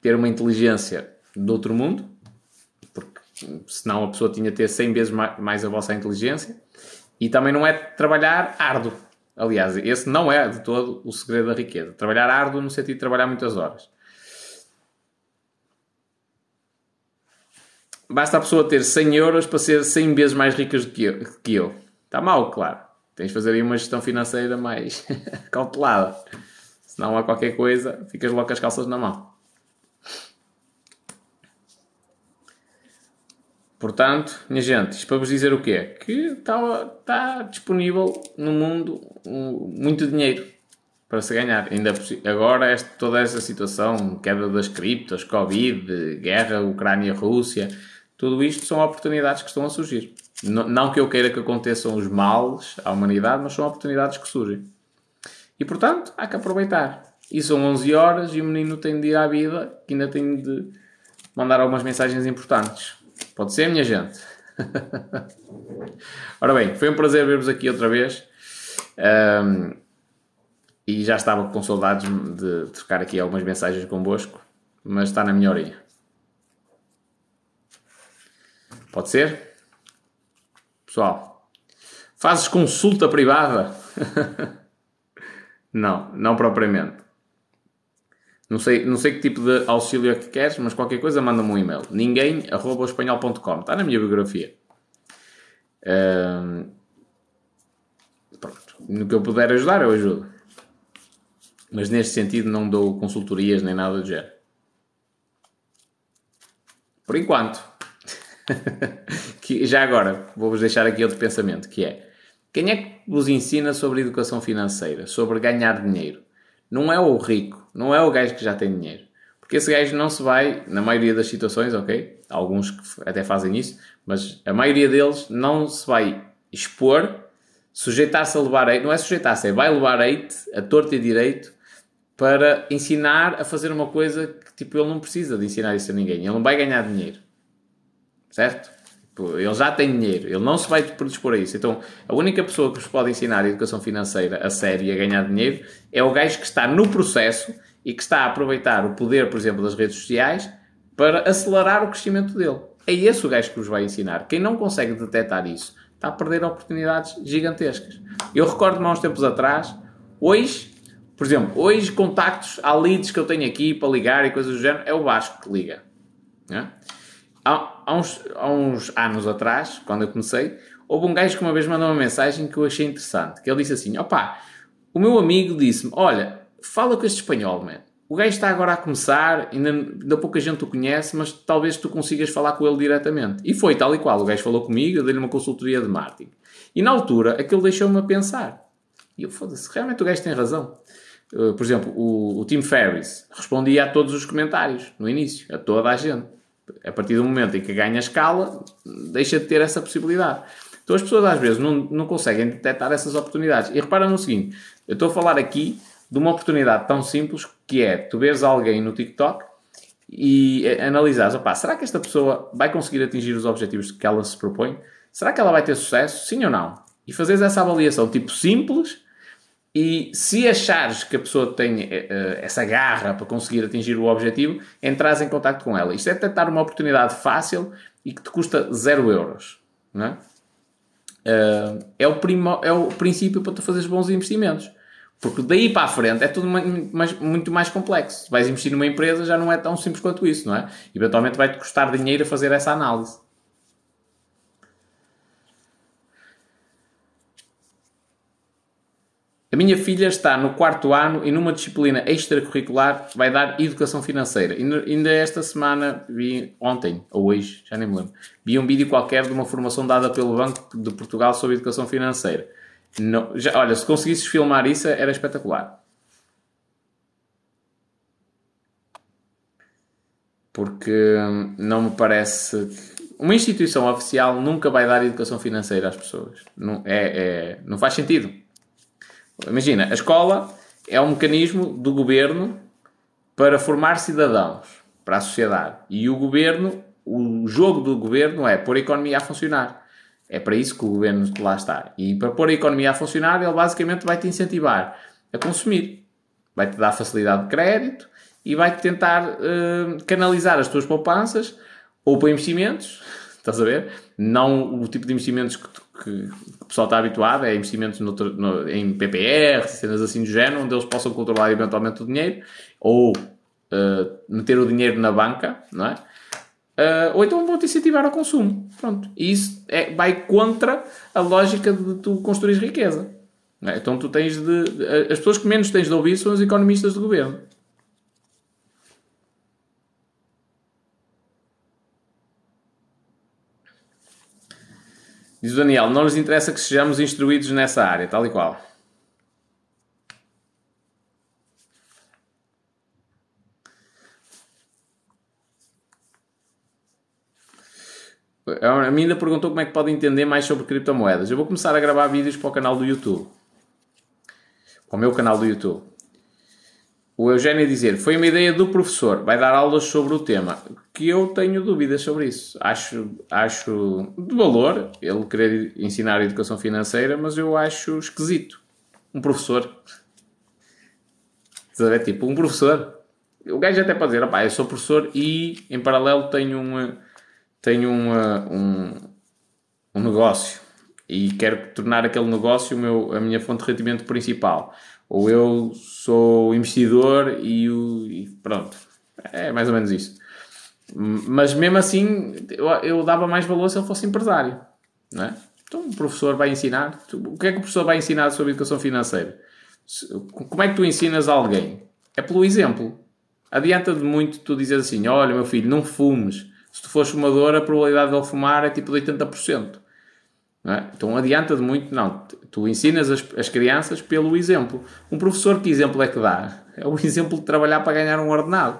ter uma inteligência do outro mundo, senão a pessoa tinha de ter 100 vezes mais a vossa inteligência, e também não é trabalhar árduo. Aliás, esse não é de todo o segredo da riqueza. Trabalhar árduo no sentido de trabalhar muitas horas. Basta a pessoa ter 100 euros para ser 100 vezes mais rica do que eu. Que eu. Está mal, claro. Tens de fazer aí uma gestão financeira mais cautelada. Senão há qualquer coisa, ficas logo com as calças na mão. Portanto, minha gente, isto para vos dizer o quê? Que está, está disponível no mundo muito dinheiro para se ganhar. Ainda agora, esta, toda essa situação, queda das criptos, Covid, guerra Ucrânia-Rússia, tudo isto são oportunidades que estão a surgir. Não que eu queira que aconteçam os males à humanidade, mas são oportunidades que surgem. E portanto, há que aproveitar. E são 11 horas e o menino tem de ir à vida, que ainda tem de mandar algumas mensagens importantes. Pode ser, minha gente? Ora bem, foi um prazer ver-vos aqui outra vez. Um, e já estava com saudades de trocar aqui algumas mensagens convosco, mas está na minha. Pode ser? Pessoal, fazes consulta privada? não, não propriamente. Não sei, não sei que tipo de auxílio é que queres, mas qualquer coisa manda-me um e-mail. Ninguém, arroba espanhol.com. Está na minha biografia. Pronto. No que eu puder ajudar, eu ajudo. Mas neste sentido não dou consultorias nem nada do género. Por enquanto. que, já agora, vou-vos deixar aqui outro pensamento, que é quem é que vos ensina sobre educação financeira, sobre ganhar dinheiro? Não é o rico, não é o gajo que já tem dinheiro. Porque esse gajo não se vai, na maioria das situações, ok? Alguns que até fazem isso, mas a maioria deles não se vai expor, sujeitar-se a levar hate, não é sujeitar-se, é vai levar hate a torto e direito para ensinar a fazer uma coisa que tipo ele não precisa de ensinar isso a ninguém. Ele não vai ganhar dinheiro certo? Ele já tem dinheiro, ele não se vai predispor a isso. Então, a única pessoa que vos pode ensinar a educação financeira a sério e a ganhar dinheiro é o gajo que está no processo e que está a aproveitar o poder, por exemplo, das redes sociais para acelerar o crescimento dele. É esse o gajo que vos vai ensinar. Quem não consegue detectar isso está a perder oportunidades gigantescas. Eu recordo-me há uns tempos atrás, hoje, por exemplo, hoje contactos há leads que eu tenho aqui para ligar e coisas do género, é o Vasco que liga. Né? há, há, uns, há uns anos atrás, quando eu comecei, houve um gajo que uma vez mandou uma mensagem que eu achei interessante. Que ele disse assim: opá, o meu amigo disse-me: olha, fala com este espanhol, man. O gajo está agora a começar, ainda, ainda pouca gente o conhece, mas talvez tu consigas falar com ele diretamente. E foi tal e qual. O gajo falou comigo, eu dei-lhe uma consultoria de marketing. E na altura, aquilo deixou-me a pensar. E eu, foda-se, realmente o gajo tem razão. Uh, por exemplo, o, o Tim Ferriss respondia a todos os comentários, no início, a toda a gente a partir do momento em que ganha escala, deixa de ter essa possibilidade. Então as pessoas às vezes não, não conseguem detectar essas oportunidades. E repara no seguinte: eu estou a falar aqui de uma oportunidade tão simples que é tu veres alguém no TikTok e analisares, opá, será que esta pessoa vai conseguir atingir os objetivos que ela se propõe? Será que ela vai ter sucesso? Sim ou não? E fazeres essa avaliação tipo simples e se achares que a pessoa tem uh, essa garra para conseguir atingir o objetivo, entras em contato com ela. Isto é tentar uma oportunidade fácil e que te custa 0 euros. Não é? uh, é, o primo, é o princípio para tu fazeres bons investimentos. Porque daí para a frente é tudo mais, muito mais complexo. Se vais investir numa empresa já não é tão simples quanto isso, não é? Eventualmente vai-te custar dinheiro a fazer essa análise. A minha filha está no quarto ano e numa disciplina extracurricular vai dar educação financeira. Ainda esta semana vi, ontem ou hoje, já nem me lembro, vi um vídeo qualquer de uma formação dada pelo Banco de Portugal sobre educação financeira. Não, já, olha, se conseguisses filmar isso era espetacular. Porque hum, não me parece. Uma instituição oficial nunca vai dar educação financeira às pessoas. Não, é, é, não faz sentido. Imagina, a escola é um mecanismo do governo para formar cidadãos para a sociedade. E o governo, o jogo do governo é pôr a economia a funcionar. É para isso que o governo lá está. E para pôr a economia a funcionar, ele basicamente vai te incentivar a consumir. Vai-te dar facilidade de crédito e vai-te tentar uh, canalizar as tuas poupanças ou para investimentos, estás a ver? Não o tipo de investimentos que, tu, que pessoal está habituado, é investimentos no, em PPR, cenas assim do género, onde eles possam controlar eventualmente o dinheiro, ou uh, meter o dinheiro na banca, não é? Uh, ou então vão-te incentivar ao consumo. Pronto. E isso é, vai contra a lógica de tu construir riqueza. É? Então tu tens de. As pessoas que menos tens de ouvir são os economistas do governo. Diz o Daniel, não nos interessa que sejamos instruídos nessa área, tal e qual. A mim ainda perguntou como é que pode entender mais sobre criptomoedas. Eu vou começar a gravar vídeos para o canal do YouTube. Para o meu canal do YouTube. O Eugênio dizer, foi uma ideia do professor, vai dar aulas sobre o tema, que eu tenho dúvidas sobre isso. Acho, acho de valor ele querer ensinar educação financeira, mas eu acho esquisito. Um professor. É tipo, um professor. O gajo até pode dizer, eu sou professor e em paralelo tenho, uma, tenho uma, um, um negócio e quero tornar aquele negócio meu, a minha fonte de rendimento principal ou eu sou investidor e, o, e pronto. É mais ou menos isso. Mas mesmo assim, eu, eu, dava mais valor se ele fosse empresário. Não é? Então o professor vai ensinar. O que é que o professor vai ensinar sobre educação financeira? Como é que tu ensinas alguém? É pelo exemplo. Adianta de muito tu dizer assim: olha, meu filho, não fumes. Se tu fores fumador, a probabilidade de ele fumar é tipo de 80%. É? Então adianta de muito, não. Tu ensinas as, as crianças pelo exemplo. Um professor, que exemplo é que dá? É o exemplo de trabalhar para ganhar um ordenado.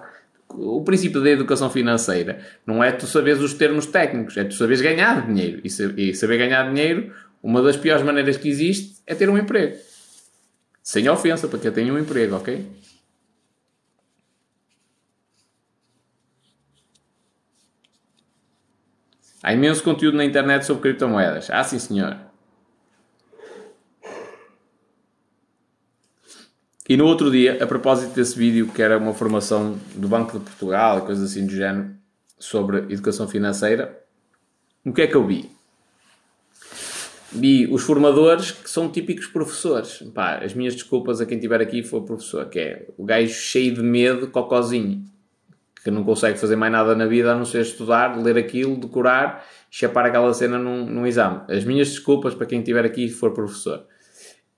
O princípio da educação financeira não é tu saberes os termos técnicos, é tu saberes ganhar dinheiro. E saber ganhar dinheiro, uma das piores maneiras que existe é ter um emprego. Sem ofensa, para quem tenha um emprego, ok? Há imenso conteúdo na internet sobre criptomoedas. Ah, sim, senhor. E no outro dia, a propósito desse vídeo, que era uma formação do Banco de Portugal coisas assim do género, sobre educação financeira, o que é que eu vi? Vi os formadores que são típicos professores. Pá, as minhas desculpas a quem estiver aqui for professor, que é o gajo cheio de medo, cocozinho que não consegue fazer mais nada na vida a não ser estudar, ler aquilo, decorar, chapar aquela cena num, num exame. As minhas desculpas para quem estiver aqui e for professor.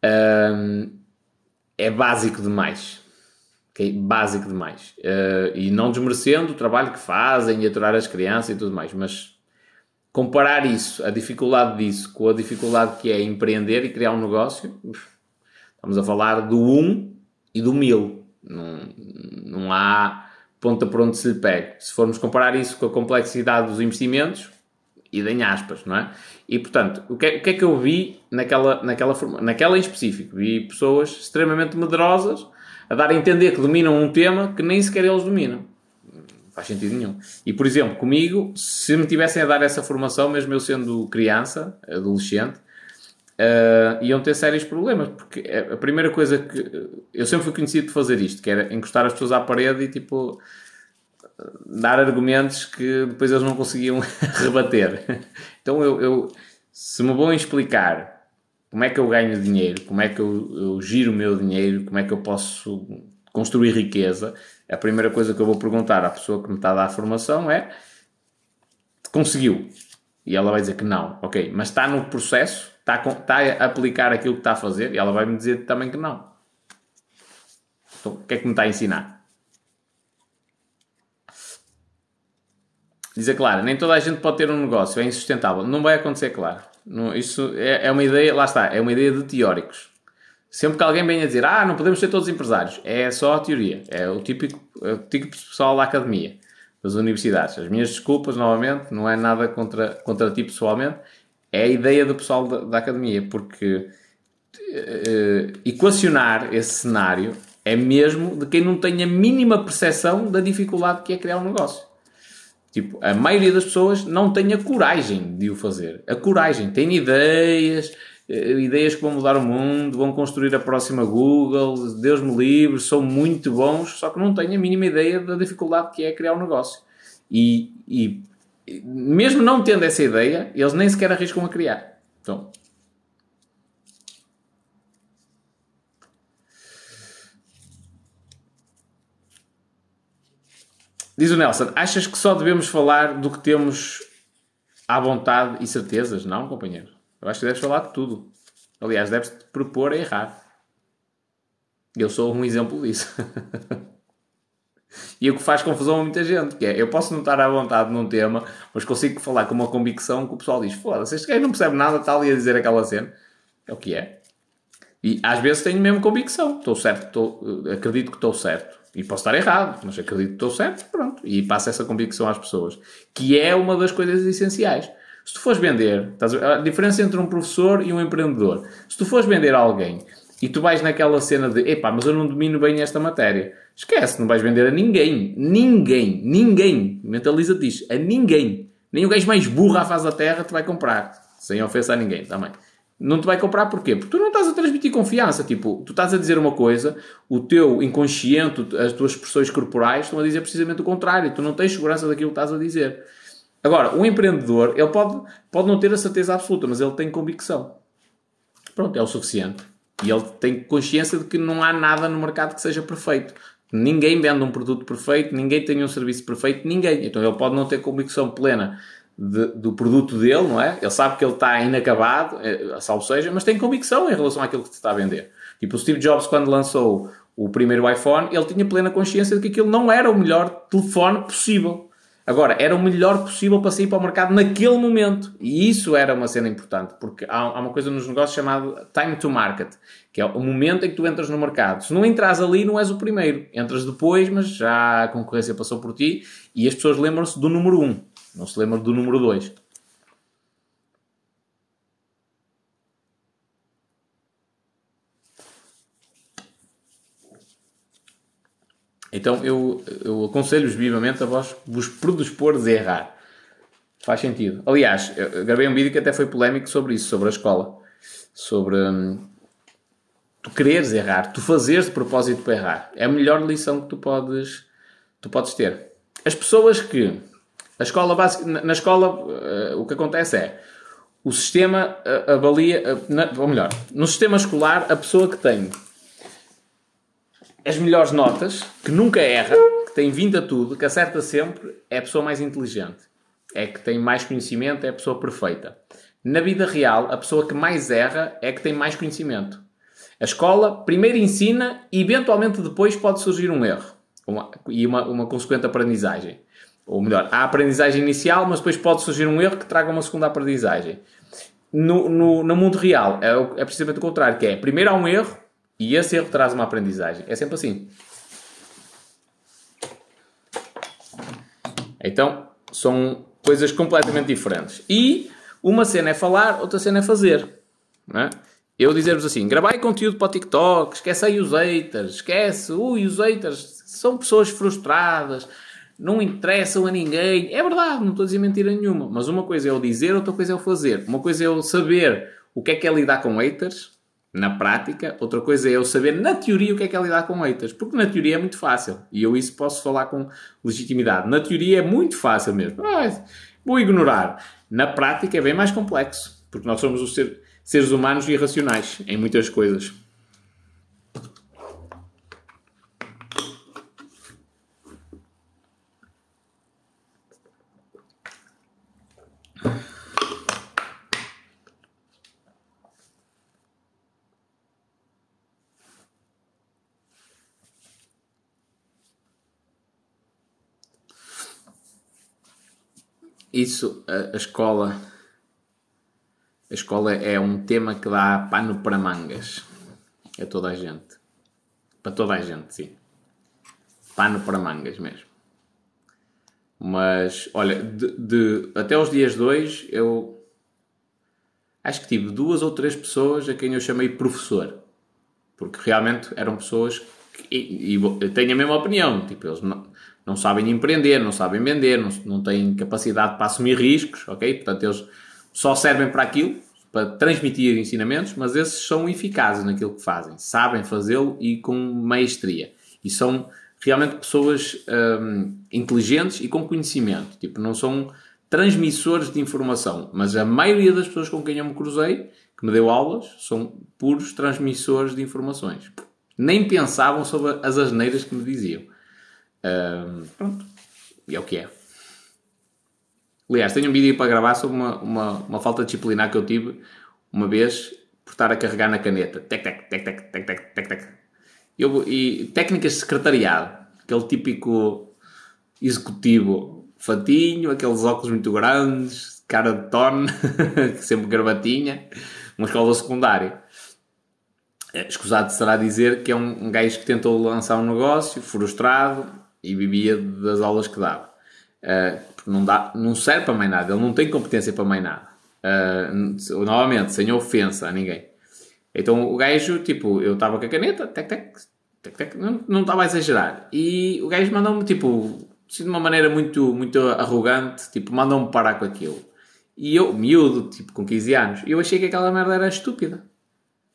Um, é básico demais. Okay? Básico demais. Uh, e não desmerecendo o trabalho que fazem e aturar as crianças e tudo mais, mas comparar isso, a dificuldade disso, com a dificuldade que é empreender e criar um negócio, estamos a falar do 1 um e do 1000. Não, não há ponta por onde se lhe pegue. Se formos comparar isso com a complexidade dos investimentos, e em aspas, não é? E portanto, o que, é, o que é que eu vi naquela, naquela, naquela em específico? Vi pessoas extremamente medrosas a dar a entender que dominam um tema que nem sequer eles dominam. Não faz sentido nenhum. E por exemplo, comigo, se me tivessem a dar essa formação, mesmo eu sendo criança, adolescente, uh, iam ter sérios problemas, porque a primeira coisa que eu sempre fui conhecido de fazer isto, que era encostar as pessoas à parede e tipo dar argumentos que depois eles não conseguiam rebater. Então eu, eu se me vão explicar como é que eu ganho dinheiro, como é que eu, eu giro o meu dinheiro, como é que eu posso construir riqueza, a primeira coisa que eu vou perguntar à pessoa que me está a dar a formação é conseguiu? E ela vai dizer que não. Ok, mas está no processo? Está, a, está a aplicar aquilo que está a fazer? E ela vai me dizer também que não. Então, o que é que me está a ensinar? Dizer claro, nem toda a gente pode ter um negócio, é insustentável. Não vai acontecer, claro. Não, isso é, é uma ideia, lá está, é uma ideia de teóricos. Sempre que alguém venha dizer, ah, não podemos ser todos empresários, é só a teoria. É o típico, é o típico pessoal da academia das universidades. As minhas desculpas, novamente, não é nada contra, contra ti pessoalmente, é a ideia do pessoal da, da academia, porque uh, equacionar esse cenário é mesmo de quem não tem a mínima percepção da dificuldade que é criar um negócio. Tipo, a maioria das pessoas não tem a coragem de o fazer. A coragem. Tem ideias, eh, ideias que vão mudar o mundo, vão construir a próxima Google, Deus me livre, são muito bons, só que não têm a mínima ideia da dificuldade que é criar um negócio. E, e mesmo não tendo essa ideia, eles nem sequer arriscam a criar. Então, Diz o Nelson, achas que só devemos falar do que temos à vontade e certezas? Não, companheiro. Eu acho que deves falar de tudo. Aliás, deves-te propor a errar. Eu sou um exemplo disso. e o que faz confusão a muita gente, que é, eu posso não estar à vontade num tema, mas consigo falar com uma convicção que o pessoal diz, foda-se, este gajo não percebe nada, está ali a dizer aquela cena. É o que é. E às vezes tenho mesmo convicção. Estou certo, estou, acredito que estou certo. E posso estar errado, mas acredito que estou certo, pronto. E passo essa convicção às pessoas. Que é uma das coisas essenciais. Se tu fores vender, a, a diferença entre um professor e um empreendedor. Se tu fores vender a alguém e tu vais naquela cena de epá, mas eu não domino bem esta matéria, esquece, não vais vender a ninguém. Ninguém, ninguém. Mentaliza-te isto, a ninguém. Nem o gajo mais burro à face da terra te vai comprar. Sem ofensa a ninguém também. Não te vai comprar porquê? Porque tu não estás a transmitir confiança. Tipo, tu estás a dizer uma coisa, o teu inconsciente, as tuas expressões corporais estão a dizer precisamente o contrário. Tu não tens segurança daquilo que estás a dizer. Agora, um empreendedor, ele pode, pode não ter a certeza absoluta, mas ele tem convicção. Pronto, é o suficiente. E ele tem consciência de que não há nada no mercado que seja perfeito. Ninguém vende um produto perfeito, ninguém tem um serviço perfeito, ninguém. Então ele pode não ter convicção plena de, do produto dele, não é? Ele sabe que ele está inacabado, é, salvo seja, mas tem convicção em relação àquilo que se está a vender. Tipo, o Steve Jobs, quando lançou o primeiro iPhone, ele tinha plena consciência de que aquilo não era o melhor telefone possível. Agora, era o melhor possível para sair para o mercado naquele momento. E isso era uma cena importante, porque há, há uma coisa nos negócios chamada time to market, que é o momento em que tu entras no mercado. Se não entras ali, não és o primeiro. Entras depois, mas já a concorrência passou por ti e as pessoas lembram-se do número 1, um, não se lembram do número 2. Então eu, eu aconselho-vos vivamente a vós vos predispores a errar. Faz sentido. Aliás, eu gravei um vídeo que até foi polémico sobre isso, sobre a escola. Sobre hum, tu quereres errar, tu fazeres de propósito para errar. É a melhor lição que tu podes, tu podes ter. As pessoas que. A escola básica, na escola, uh, o que acontece é. O sistema uh, avalia. Uh, na, ou melhor, no sistema escolar, a pessoa que tem as melhores notas, que nunca erra, que tem vindo a tudo, que acerta sempre, é a pessoa mais inteligente. É que tem mais conhecimento, é a pessoa perfeita. Na vida real, a pessoa que mais erra é que tem mais conhecimento. A escola primeiro ensina e eventualmente depois pode surgir um erro uma, e uma, uma consequente aprendizagem. Ou melhor, há a aprendizagem inicial, mas depois pode surgir um erro que traga uma segunda aprendizagem. No, no, no mundo real é, é precisamente o contrário, que é primeiro há um erro, e esse erro traz uma aprendizagem. É sempre assim. Então, são coisas completamente diferentes. E uma cena é falar, outra cena é fazer. É? Eu dizer-vos assim, gravai conteúdo para o TikTok, esquece aí os haters, esquece, ui, os haters são pessoas frustradas, não interessam a ninguém. É verdade, não estou a dizer mentira nenhuma. Mas uma coisa é eu dizer, outra coisa é eu fazer. Uma coisa é eu saber o que é que é lidar com haters, na prática, outra coisa é eu saber na teoria o que é que é lidar com haters, porque na teoria é muito fácil e eu isso posso falar com legitimidade. Na teoria é muito fácil mesmo. Vou ignorar. Na prática é bem mais complexo, Porque nós somos os ser, seres humanos irracionais em muitas coisas. Isso, a, a escola. A escola é um tema que dá pano para mangas. É toda a gente. Para toda a gente, sim. Pano para mangas mesmo. Mas, olha, de, de até os dias 2, eu acho que tive duas ou três pessoas a quem eu chamei professor. Porque realmente eram pessoas que, e, e eu tenho a mesma opinião. Tipo, eles não, não sabem empreender, não sabem vender, não, não têm capacidade para assumir riscos, ok? Portanto, eles só servem para aquilo, para transmitir ensinamentos, mas esses são eficazes naquilo que fazem, sabem fazê-lo e com maestria. E são realmente pessoas hum, inteligentes e com conhecimento. Tipo, não são transmissores de informação, mas a maioria das pessoas com quem eu me cruzei, que me deu aulas, são puros transmissores de informações. Nem pensavam sobre as asneiras que me diziam. Um, pronto. E é o que é. Aliás, tenho um vídeo para gravar sobre uma, uma, uma falta disciplinar que eu tive uma vez por estar a carregar na caneta. Tec, tec, tec, tec, tec, tec, tec, tec. Eu, e técnicas de secretariado. Aquele típico executivo fatinho, aqueles óculos muito grandes, cara de tono, sempre gravatinha, uma escola secundária. Escusado será dizer que é um, um gajo que tentou lançar um negócio, frustrado, e vivia das aulas que dava. Uh, porque não, dá, não serve para mais nada, ele não tem competência para mais nada. Uh, novamente, sem ofensa a ninguém. Então o gajo, tipo, eu estava com a caneta, tec, tec, tec, tec, não, estava a exagerar. E o gajo mandou-me, tipo, assim, de uma maneira muito, muito arrogante, tipo, mandou-me parar com aquilo. E eu, miúdo, tipo, com 15 anos, eu achei que aquela merda era estúpida.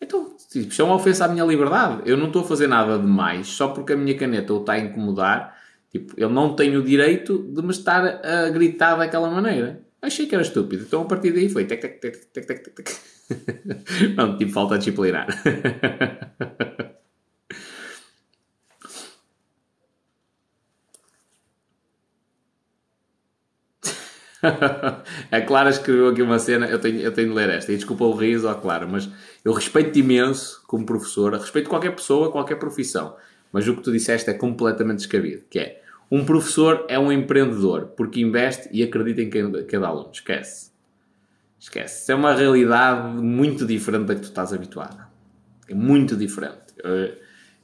Então, tipo, isto é uma ofensa à minha liberdade. Eu não estou a fazer nada de mais só porque a minha caneta o está a incomodar Tipo, ele não tem o direito de me estar a gritar daquela maneira. Achei que era estúpido. Então a partir daí foi tec, tec, tec, tec, tec, tec. não, tipo, falta disciplinar. a Clara escreveu aqui uma cena, eu tenho, eu tenho de ler esta, e desculpa o riso à Clara, mas eu respeito-te imenso como professora, respeito qualquer pessoa, qualquer profissão. Mas o que tu disseste é completamente descabido, que é um professor é um empreendedor porque investe e acredita em cada, aluno. Esquece. Esquece. Isso é uma realidade muito diferente da que tu estás habituado. É muito diferente. É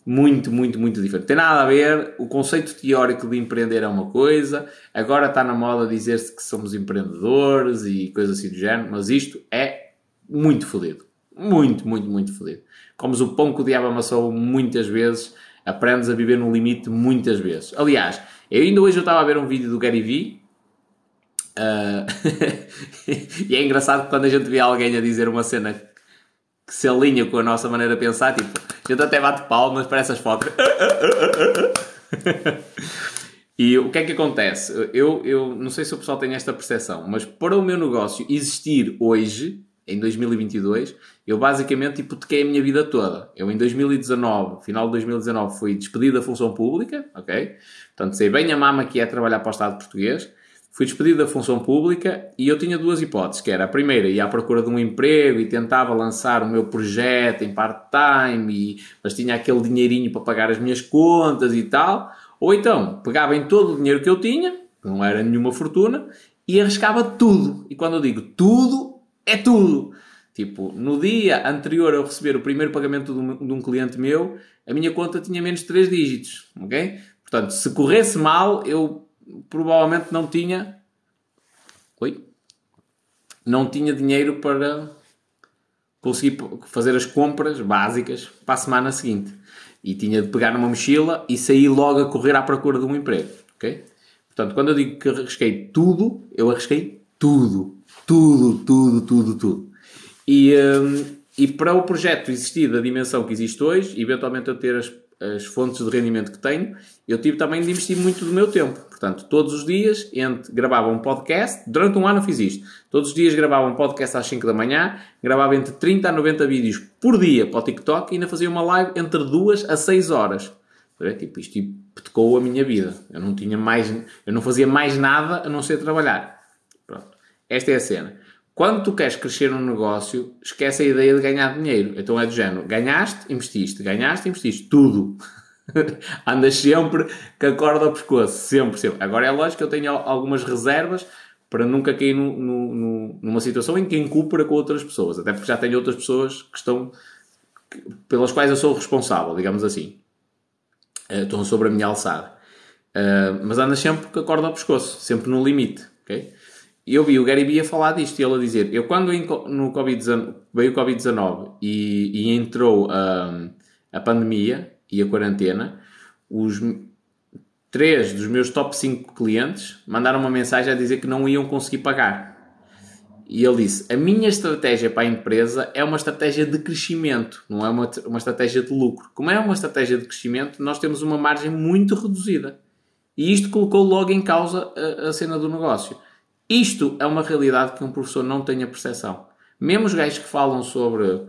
muito, muito, muito diferente. Tem nada a ver. O conceito teórico de empreender é uma coisa. Agora está na moda dizer-se que somos empreendedores e coisas assim do género. Mas isto é muito fodido. Muito, muito, muito fodido. Comes o pão que o diabo amassou muitas vezes aprendes a viver no limite muitas vezes. Aliás, eu ainda hoje eu estava a ver um vídeo do Gary Vee uh, e é engraçado quando a gente vê alguém a dizer uma cena que se alinha com a nossa maneira de pensar, tipo, a gente até bate palmas para essas fotos. e o que é que acontece? Eu, eu não sei se o pessoal tem esta percepção, mas para o meu negócio existir hoje, em 2022, eu basicamente hipotequei a minha vida toda. Eu em 2019, final de 2019, fui despedido da função pública, ok? Portanto, sei bem a mama que é trabalhar para o Estado português. Fui despedido da função pública e eu tinha duas hipóteses, que era a primeira, ia à procura de um emprego e tentava lançar o meu projeto em part-time, mas tinha aquele dinheirinho para pagar as minhas contas e tal, ou então pegava em todo o dinheiro que eu tinha, não era nenhuma fortuna, e arriscava tudo. E quando eu digo tudo, é tudo. Tipo, no dia anterior a eu receber o primeiro pagamento de um, cliente meu, a minha conta tinha menos de 3 dígitos, ok? Portanto, se corresse mal, eu provavelmente não tinha... Oi? Não tinha dinheiro para conseguir fazer as compras básicas para a semana seguinte. E tinha de pegar numa mochila e sair logo a correr à procura de um emprego, ok? Portanto, quando eu digo que arrisquei tudo, eu arrisquei tudo. Tudo, tudo, tudo, tudo. E, um, e para o projeto existir da dimensão que existe hoje, eventualmente eu ter as, as fontes de rendimento que tenho, eu tive também de investir muito do meu tempo. Portanto, todos os dias entre, gravava um podcast, durante um ano fiz isto. Todos os dias gravava um podcast às 5 da manhã, gravava entre 30 a 90 vídeos por dia para o TikTok e ainda fazia uma live entre 2 a 6 horas. Tipo, isto hipotecou a minha vida. Eu não tinha mais, eu não fazia mais nada a não ser trabalhar. Esta é a cena. Quando tu queres crescer um negócio, esquece a ideia de ganhar dinheiro. Então é do género: ganhaste, investiste, ganhaste, investiste, tudo. Andas sempre com a corda ao pescoço, sempre, sempre. Agora é lógico que eu tenho algumas reservas para nunca cair no, no, no, numa situação em que encupra com outras pessoas, até porque já tenho outras pessoas que estão pelas quais eu sou responsável, digamos assim. Uh, estão sobre a minha alçada. Uh, mas andas sempre com a corda ao pescoço, sempre no limite, ok? E eu vi o Gary Vee a falar disto e ele a dizer: Eu, quando no COVID veio o Covid-19 e, e, entrou a, a pandemia e a quarentena, os três dos meus top 5 clientes mandaram uma mensagem a dizer que não iam conseguir pagar. E ele disse: A minha estratégia para a empresa é uma estratégia de crescimento, não é uma, uma estratégia de lucro. Como é uma estratégia de crescimento, nós temos uma margem muito reduzida. E isto colocou logo em causa a, a cena do negócio. Isto é uma realidade que um professor não tem a percepção. Mesmo os gajos que falam sobre,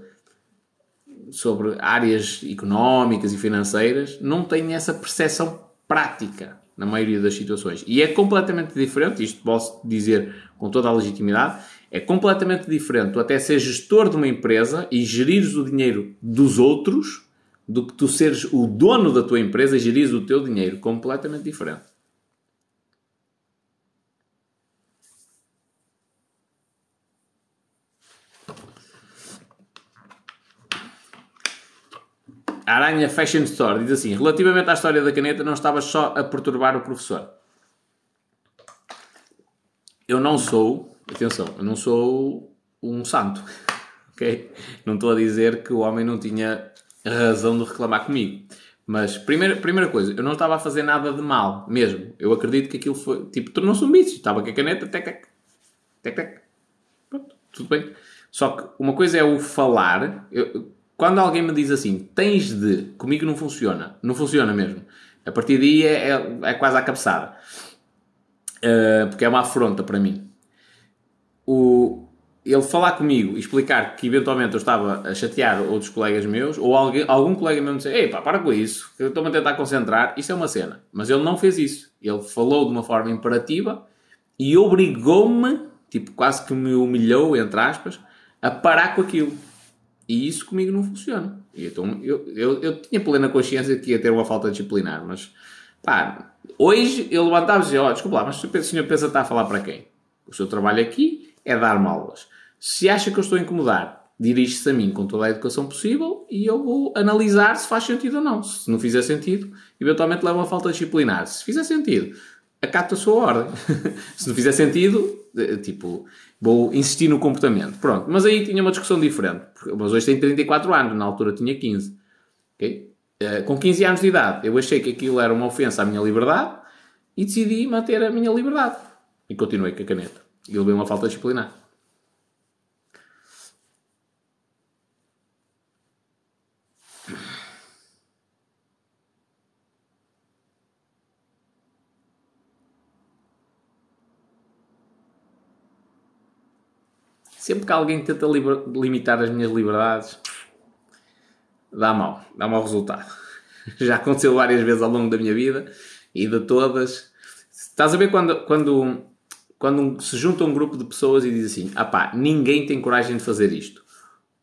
sobre áreas económicas e financeiras não têm essa percepção prática na maioria das situações. E é completamente diferente, isto posso dizer com toda a legitimidade, é completamente diferente tu até ser gestor de uma empresa e gerires o dinheiro dos outros do que tu seres o dono da tua empresa e gerires o teu dinheiro. Completamente diferente. A Aranha Fashion Store diz assim: relativamente à história da caneta, não estava só a perturbar o professor. Eu não sou, atenção, eu não sou um santo, ok? Não estou a dizer que o homem não tinha razão de reclamar comigo. Mas, primeira, primeira coisa, eu não estava a fazer nada de mal, mesmo. Eu acredito que aquilo foi, tipo, tornou-se um vício. Estava com a caneta, tec, tec, tec, tec. Pronto, tudo bem. Só que uma coisa é o falar. Eu, quando alguém me diz assim, tens de, comigo não funciona, não funciona mesmo. A partir daí é, é, é quase à cabeçada. Uh, porque é uma afronta para mim. O, ele falar comigo e explicar que eventualmente eu estava a chatear outros colegas meus, ou alguém, algum colega meu me dizer, ei pá, para com isso, estou-me a tentar concentrar, isso é uma cena. Mas ele não fez isso. Ele falou de uma forma imperativa e obrigou-me, tipo, quase que me humilhou, entre aspas, a parar com aquilo. E isso comigo não funciona. Então, eu, eu, eu tinha plena consciência que ia ter uma falta disciplinar, mas pá, hoje eu levantava e dizia: oh, desculpa lá, mas o senhor pensa estar a falar para quem? O seu trabalho aqui é dar-me aulas. Se acha que eu estou a incomodar, dirige-se a mim com toda a educação possível e eu vou analisar se faz sentido ou não. Se não fizer sentido, eventualmente leva uma falta disciplinar. Se fizer sentido, acata a sua ordem. se não fizer sentido, eh, tipo, vou insistir no comportamento. Pronto, mas aí tinha uma discussão diferente. Mas hoje tem 34 anos, na altura tinha 15. Okay? Uh, com 15 anos de idade, eu achei que aquilo era uma ofensa à minha liberdade e decidi manter a minha liberdade. E continuei com a caneta. E levei uma falta disciplinar. Sempre que alguém tenta limitar as minhas liberdades, dá mal, dá mau resultado. Já aconteceu várias vezes ao longo da minha vida e de todas. Estás a ver quando, quando, quando se junta um grupo de pessoas e diz assim: ah pá, ninguém tem coragem de fazer isto.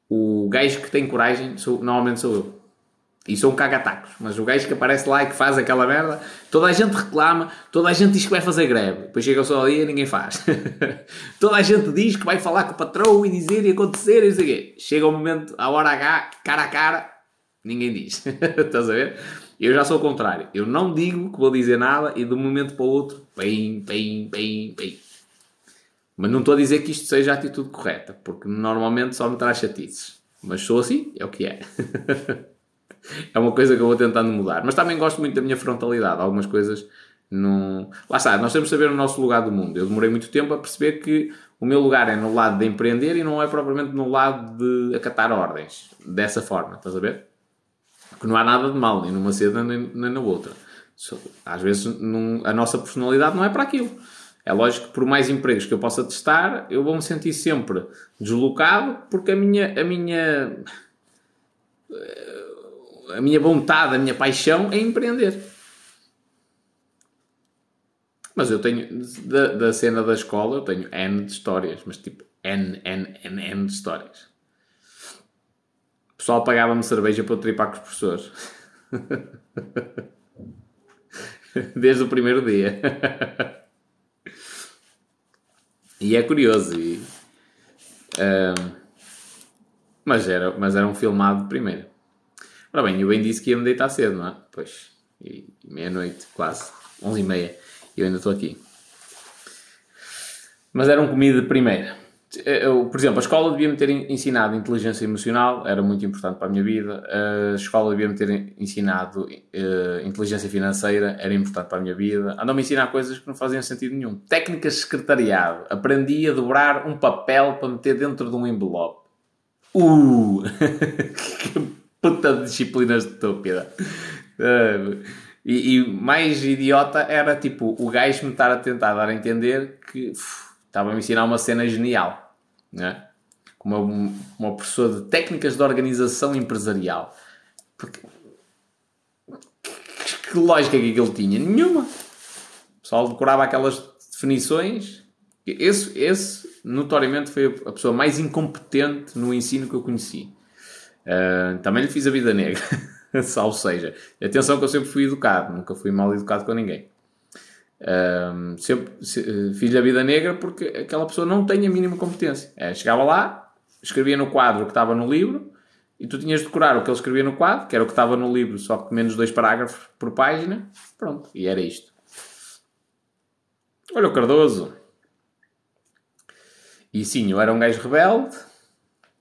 O gajo que tem coragem sou, normalmente sou eu. E um cagatacos, mas o gajo que aparece lá e que faz aquela merda, toda a gente reclama, toda a gente diz que vai fazer greve, depois chega o seu dia e ninguém faz. toda a gente diz que vai falar com o patrão e dizer e acontecer e não sei o quê. Chega o momento, a hora H, cara a cara, ninguém diz. Estás a ver? Eu já sou o contrário. Eu não digo que vou dizer nada e de um momento para o outro, bem, bem, bem, bem. Mas não estou a dizer que isto seja a atitude correta, porque normalmente só me traz chatices. Mas sou assim, é o que é. é uma coisa que eu vou tentando mudar. Mas também gosto muito da minha frontalidade. Algumas coisas não. Lá está, nós temos de saber o nosso lugar do mundo. Eu demorei muito tempo a perceber que o meu lugar é no lado de empreender e não é propriamente no lado de acatar ordens. Dessa forma, estás a ver? Que não há nada de mal, nem numa cena nem, nem na outra. Às vezes a nossa personalidade não é para aquilo. É lógico que por mais empregos que eu possa testar, eu vou me sentir sempre deslocado porque a minha, a minha, a minha vontade, a minha paixão é empreender. Mas eu tenho, da, da cena da escola, eu tenho N de histórias, mas tipo N, N, N, N de histórias. O pessoal pagava-me cerveja para eu tripar com os professores. Desde o primeiro dia. e é curioso. E, uh, mas, era, mas era um filmado primeiro. Ora bem, eu bem disse que ia me deitar cedo, não é? Pois, meia-noite, quase, onze e meia, e eu ainda estou aqui. Mas era um comida primeira. Eu, por exemplo, a escola devia-me ter ensinado inteligência emocional, era muito importante para a minha vida. A escola devia-me ter ensinado uh, inteligência financeira, era importante para a minha vida. Andou-me a ensinar coisas que não faziam sentido nenhum. Técnicas de secretariado. Aprendi a dobrar um papel para meter dentro de um envelope. Uh! que puta de disciplina estúpida. E, e, mais idiota era tipo o gajo me estar a tentar dar a entender que estava a me ensinar uma cena genial né? como uma, pessoa de técnicas de organização empresarial. Porque, que, que lógica que ele tinha? Nenhuma. O pessoal decorava aquelas definições. Esse, esse, notoriamente, foi a pessoa mais incompetente no ensino que eu conheci. Uh, também lhe fiz a vida negra. Ou seja, atenção que eu sempre fui educado, nunca fui mal educado com ninguém. Um, sempre se, fiz a vida negra porque aquela pessoa não tem a mínima competência. É, chegava lá, escrevia no quadro o que estava no livro e tu tinhas de decorar o que ele escrevia no quadro, que era o que estava no livro, só que menos dois parágrafos por página. Pronto, e era isto. Olha o Cardoso. E sim, eu era um gajo rebelde.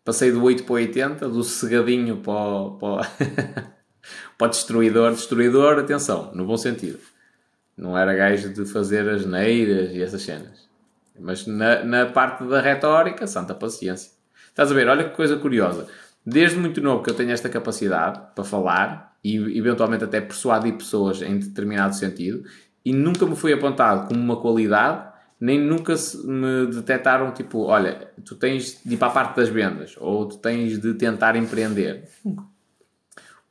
Passei do 8 para o 80, do cegadinho para o, para para destruidor. Destruidor, atenção, no bom sentido não era gajo de fazer as neiras e essas cenas. Mas na, na parte da retórica, santa paciência. Estás a ver? Olha que coisa curiosa. Desde muito novo que eu tenho esta capacidade para falar e eventualmente até persuadir pessoas em determinado sentido e nunca me foi apontado como uma qualidade nem nunca me detectaram tipo, olha, tu tens de ir para a parte das vendas ou tu tens de tentar empreender.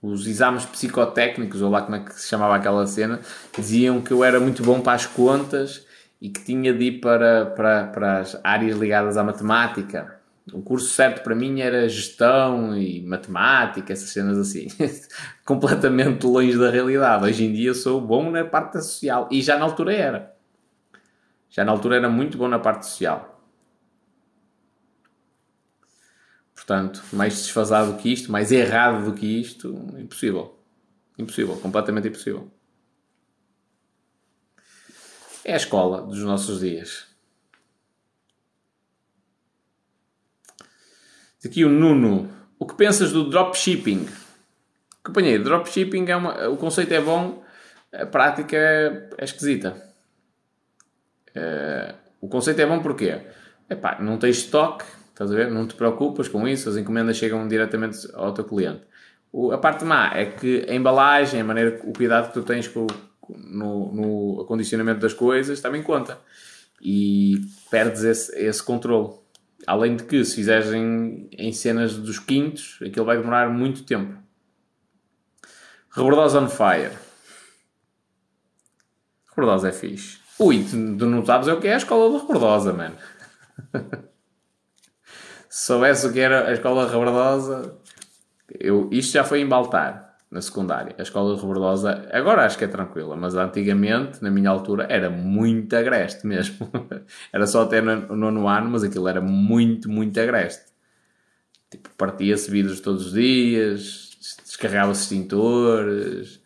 Os exames psicotécnicos, ou lá como é que se chamava aquela cena, diziam que eu era muito bom para as contas e que tinha de ir para, para, para as áreas ligadas à matemática. O curso certo para mim era gestão e matemática, essas cenas assim. Completamente longe da realidade. Hoje em dia sou bom na parte social. E já na altura era. Já na altura era muito bom na parte social. Portanto, mais desfasado do que isto, mais errado do que isto, impossível. Impossível, completamente impossível. É a escola dos nossos dias. Aqui o Nuno. O que pensas do dropshipping? Companheiro, dropshipping é uma. O conceito é bom, a prática é, é esquisita. É, o conceito é bom porque epá, não tens estoque, Estás a ver? Não te preocupas com isso, as encomendas chegam diretamente ao teu cliente. O, a parte má é que a embalagem, a maneira, o cuidado que tu tens com, no, no acondicionamento das coisas também conta. E perdes esse, esse controle. Além de que, se fizeres em, em cenas dos quintos, aquilo vai demorar muito tempo. Rebordosa on Fire. Rebordosa é fixe. Ui, tu, tu não sabes o que é a escola Rebordosa, mano. se soubesse o que era a escola rebordosa, eu, isto já foi em Baltar, na secundária. A escola rebordosa, agora acho que é tranquila, mas antigamente, na minha altura, era muito agreste mesmo. era só até no nono ano, mas aquilo era muito, muito agreste. Tipo, partia-se vidros todos os dias, descarregava-se extintores,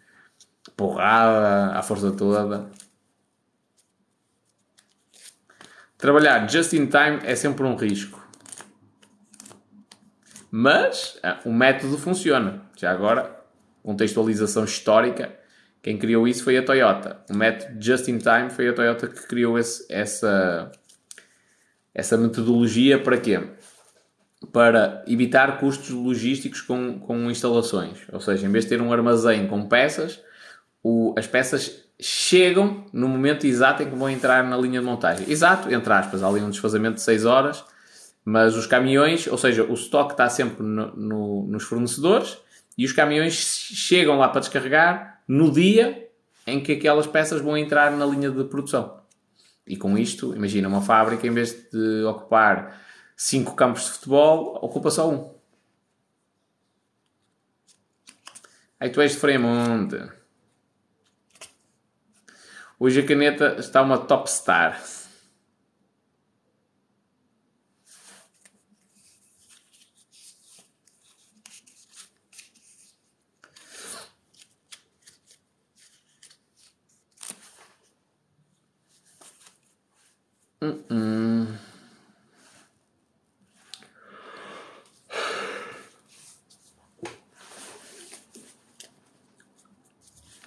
porrada, à força toda. Trabalhar just in time é sempre um risco. Mas ah, o método funciona. Já agora, contextualização histórica, quem criou isso foi a Toyota. O método just in time foi a Toyota que criou esse, essa, essa metodologia para quê? para evitar custos logísticos com, com instalações. Ou seja, em vez de ter um armazém com peças, o, as peças chegam no momento exato em que vão entrar na linha de montagem. Exato, entre aspas, há ali um desfazamento de 6 horas, mas os caminhões, ou seja, o estoque está sempre no, no, nos fornecedores e os caminhões chegam lá para descarregar no dia em que aquelas peças vão entrar na linha de produção. E com isto, imagina uma fábrica, em vez de ocupar 5 campos de futebol, ocupa só um. Aí tu és de Fremonte. Hoje a caneta está uma top star. Uh -uh.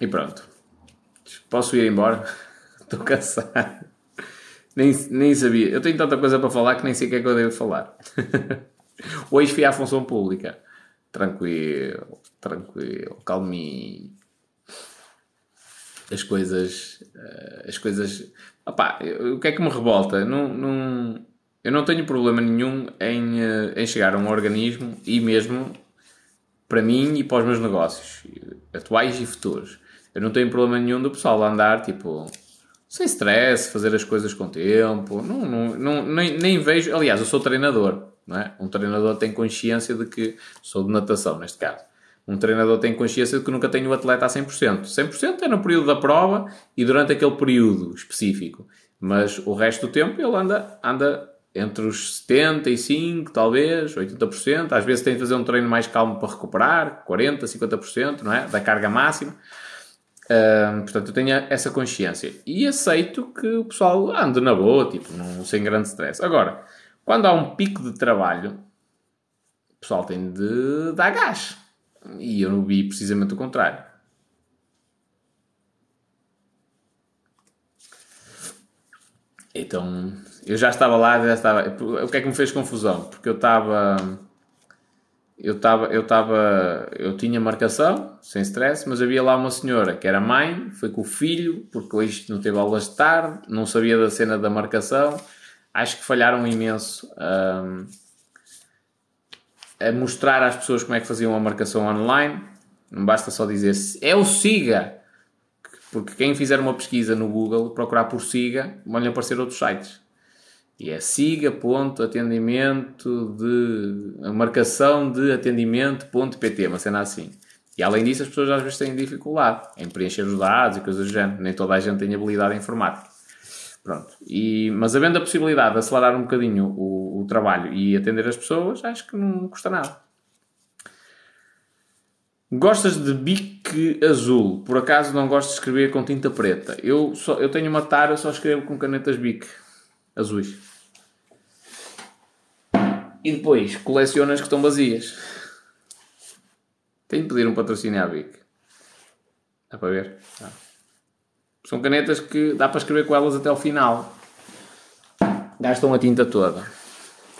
E pronto. Posso ir embora? Estou cansado. Nem, nem sabia. Eu tenho tanta coisa para falar que nem sei o que é que eu devo falar. Hoje fui à função pública. Tranquilo, tranquilo, calminho. As coisas. Eh, as coisas. Opá, o que é que me revolta? Não, não, eu não tenho problema nenhum em, eh, em chegar a um organismo e mesmo para mim e para os meus negócios, atuais e futuros eu não tenho problema nenhum do pessoal andar, tipo, sem stress, fazer as coisas com tempo. Não, não, não, nem, nem vejo. Aliás, eu sou treinador, não é? Um treinador tem consciência de que. Sou de natação, neste caso. Um treinador tem consciência de que nunca tem o atleta a 100%. 100% é no período da prova e durante aquele período específico. Mas o resto do tempo ele anda, anda entre os 75%, talvez, 80%. Às vezes tem de fazer um treino mais calmo para recuperar, 40%, 50%, não é? Da carga máxima. Um, portanto, eu tenho essa consciência. E aceito que o pessoal ande na boa, tipo, não, sem grande stress. Agora, quando há um pico de trabalho, o pessoal tem de dar gás. E eu não vi precisamente o contrário. Então, eu já estava lá, já estava. O que é que me fez confusão? Porque eu estava eu estava, eu estava, eu tinha marcação, sem stress, mas havia lá uma senhora que era mãe, foi com o filho, porque hoje não teve aulas de tarde, não sabia da cena da marcação, acho que falharam imenso um, a mostrar às pessoas como é que faziam a marcação online, não basta só dizer é o SIGA, porque quem fizer uma pesquisa no Google, procurar por SIGA, vão-lhe aparecer outros sites. E é siga ponto atendimento de marcação de atendimento ponto pt, uma cena assim. E além disso, as pessoas às vezes têm dificuldade em preencher os dados e coisas do género. Nem toda a gente tem habilidade informática. Pronto. E, mas havendo a possibilidade de acelerar um bocadinho o, o trabalho e atender as pessoas, acho que não custa nada. Gostas de bique azul? Por acaso não gosto de escrever com tinta preta? Eu, só, eu tenho uma tara, eu só escrevo com canetas bique azuis. E depois coleciona as que estão vazias. Tenho de pedir um patrocínio à Bic. Dá para ver? São canetas que dá para escrever com elas até ao final. Gastam a tinta toda.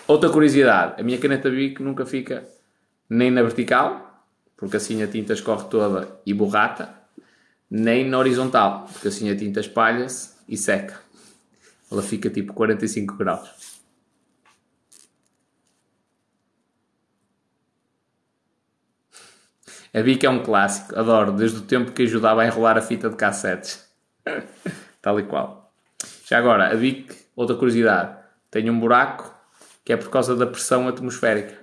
Outra curiosidade: a minha caneta Bic nunca fica nem na vertical, porque assim a tinta escorre toda e borrata, nem na horizontal, porque assim a tinta espalha-se e seca. Ela fica tipo 45 graus. A Bic é um clássico, adoro, desde o tempo que ajudava a enrolar a fita de cassetes. Tal e qual. Já agora, a Bic, outra curiosidade, tem um buraco que é por causa da pressão atmosférica,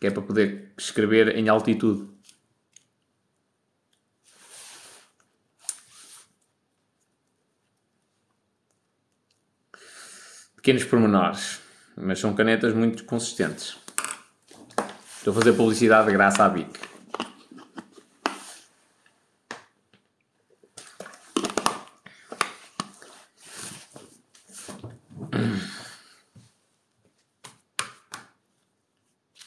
que é para poder escrever em altitude. Pequenos pormenores, mas são canetas muito consistentes. Estou a fazer publicidade de graça à Bic.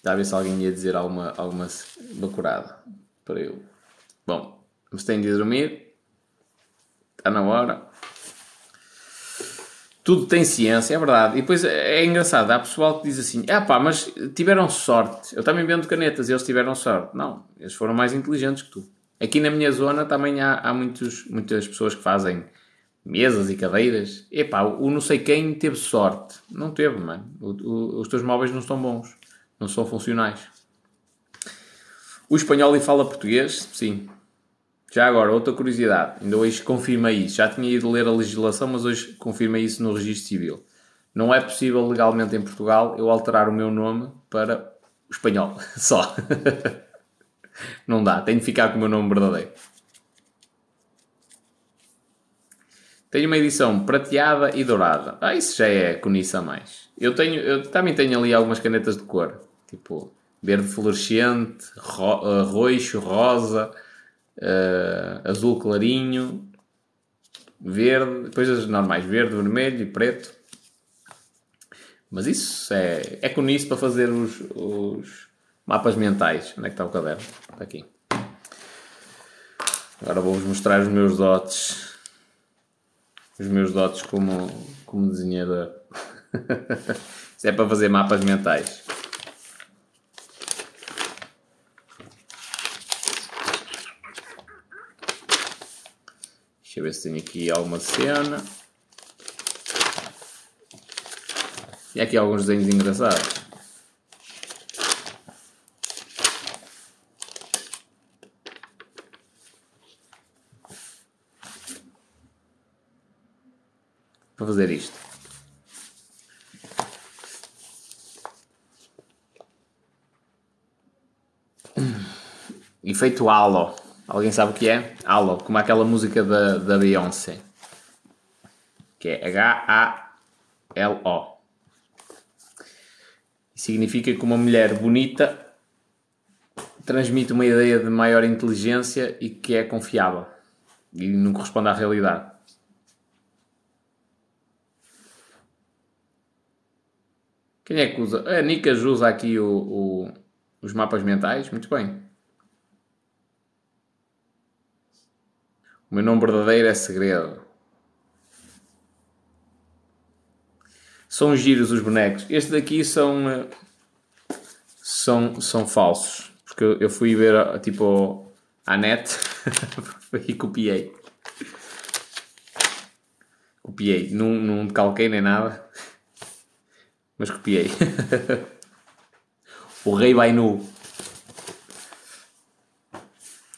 Já a ver se alguém ia dizer alguma, alguma bacurada para eu. Bom, mas tenho de dormir. Está na hora. tudo tem ciência, é verdade. E depois é engraçado, há pessoal que diz assim: ah pá, mas tiveram sorte. Eu também vendo canetas, eles tiveram sorte. Não, eles foram mais inteligentes que tu. Aqui na minha zona também há, há muitos, muitas pessoas que fazem mesas e cadeiras. Epá, o não sei quem teve sorte. Não teve, mano. O, o, os teus móveis não estão bons. Não são funcionais. O espanhol e fala português? Sim. Já agora, outra curiosidade. Ainda hoje confirmei isso. Já tinha ido ler a legislação, mas hoje confirmei isso no registro civil. Não é possível legalmente em Portugal eu alterar o meu nome para o espanhol. Só. Não dá. Tenho de ficar com o meu nome verdadeiro. Tenho uma edição prateada e dourada. Ah, isso já é coniça a mais. Eu, tenho, eu também tenho ali algumas canetas de cor. Tipo, verde fluorescente, ro, uh, roxo, rosa, uh, azul clarinho, verde, depois as normais, verde, vermelho e preto. Mas isso é, é conice para fazer os, os mapas mentais. Onde é que está o caderno? Está aqui. Agora vou-vos mostrar os meus dotes os meus dotes como, como desenhador. Isso é para fazer mapas mentais. Deixa eu ver se tenho aqui alguma cena. E aqui alguns desenhos engraçados. Para fazer isto. Efeito Halo. Alguém sabe o que é? Halo, como aquela música da, da Beyoncé. Que é H-A-L-O. Significa que uma mulher bonita transmite uma ideia de maior inteligência e que é confiável. E não corresponde à realidade. Quem é que usa? A Nicas usa aqui o, o, os mapas mentais. Muito bem. O meu nome verdadeiro é segredo. São giros os bonecos. Este daqui são, eh, são, são falsos. Porque eu fui ver tipo a net e copiei. Copiei. Não, não calquei nem nada mas copiei. o Rei vai nu.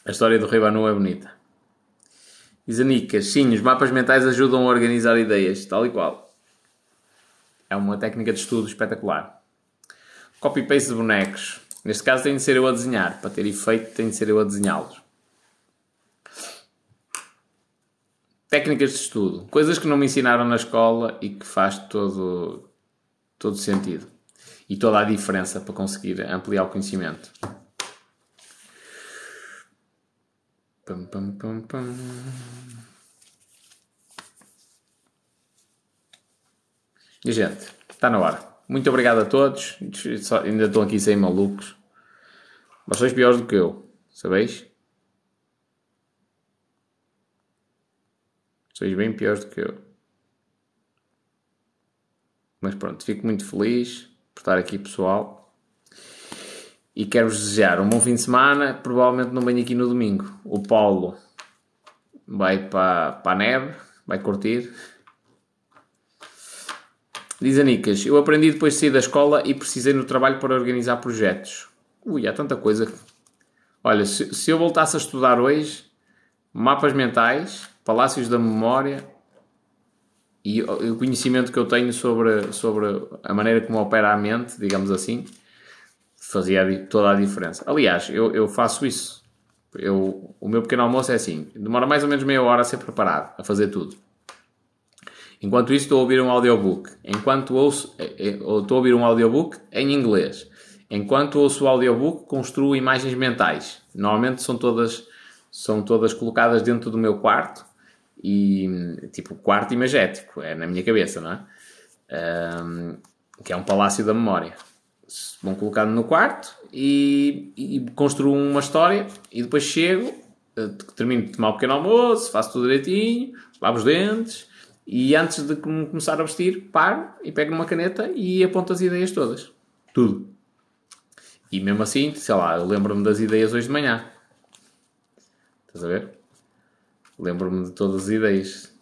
A história do Rei Banu é bonita. Isanicas, sim, os mapas mentais ajudam a organizar ideias, tal e qual. É uma técnica de estudo espetacular. Copy-paste de bonecos. Neste caso tem de ser eu a desenhar. Para ter efeito tem de ser eu a desenhá-los. Técnicas de estudo. Coisas que não me ensinaram na escola e que faz todo, todo sentido e toda a diferença para conseguir ampliar o conhecimento. Pum, pum, pum, pum. E gente, está na hora. Muito obrigado a todos. ainda estou aqui sem malucos. Sois piores do que eu, sabeis? Sois bem piores do que eu. Mas pronto, fico muito feliz por estar aqui, pessoal. E quero-vos desejar um bom fim de semana. Provavelmente não venho aqui no domingo. O Paulo vai para, para a neve, vai curtir. Diz a Nicas, eu aprendi depois de sair da escola e precisei no trabalho para organizar projetos. Ui, há tanta coisa. Olha, se, se eu voltasse a estudar hoje, mapas mentais, palácios da memória, e o conhecimento que eu tenho sobre, sobre a maneira como opera a mente, digamos assim, fazia toda a diferença. Aliás, eu, eu faço isso. Eu, o meu pequeno almoço é assim: demora mais ou menos meia hora a ser preparado, a fazer tudo. Enquanto isso, estou a ouvir um audiobook. Enquanto ouço, é, é, estou a ouvir um audiobook em inglês. Enquanto ouço o audiobook, construo imagens mentais. Normalmente são todas, são todas colocadas dentro do meu quarto e tipo quarto imagético, é na minha cabeça, não é? Um, que é um palácio da memória. Vão colocando no quarto e, e construo uma história e depois chego, eh, termino de tomar um pequeno almoço, faço tudo direitinho, lavo os dentes E antes de começar a vestir, paro e pego numa caneta e aponto as ideias todas. Tudo. E mesmo assim, sei lá, eu lembro-me das ideias hoje de manhã. Estás a ver? Lembro-me de todas as ideias.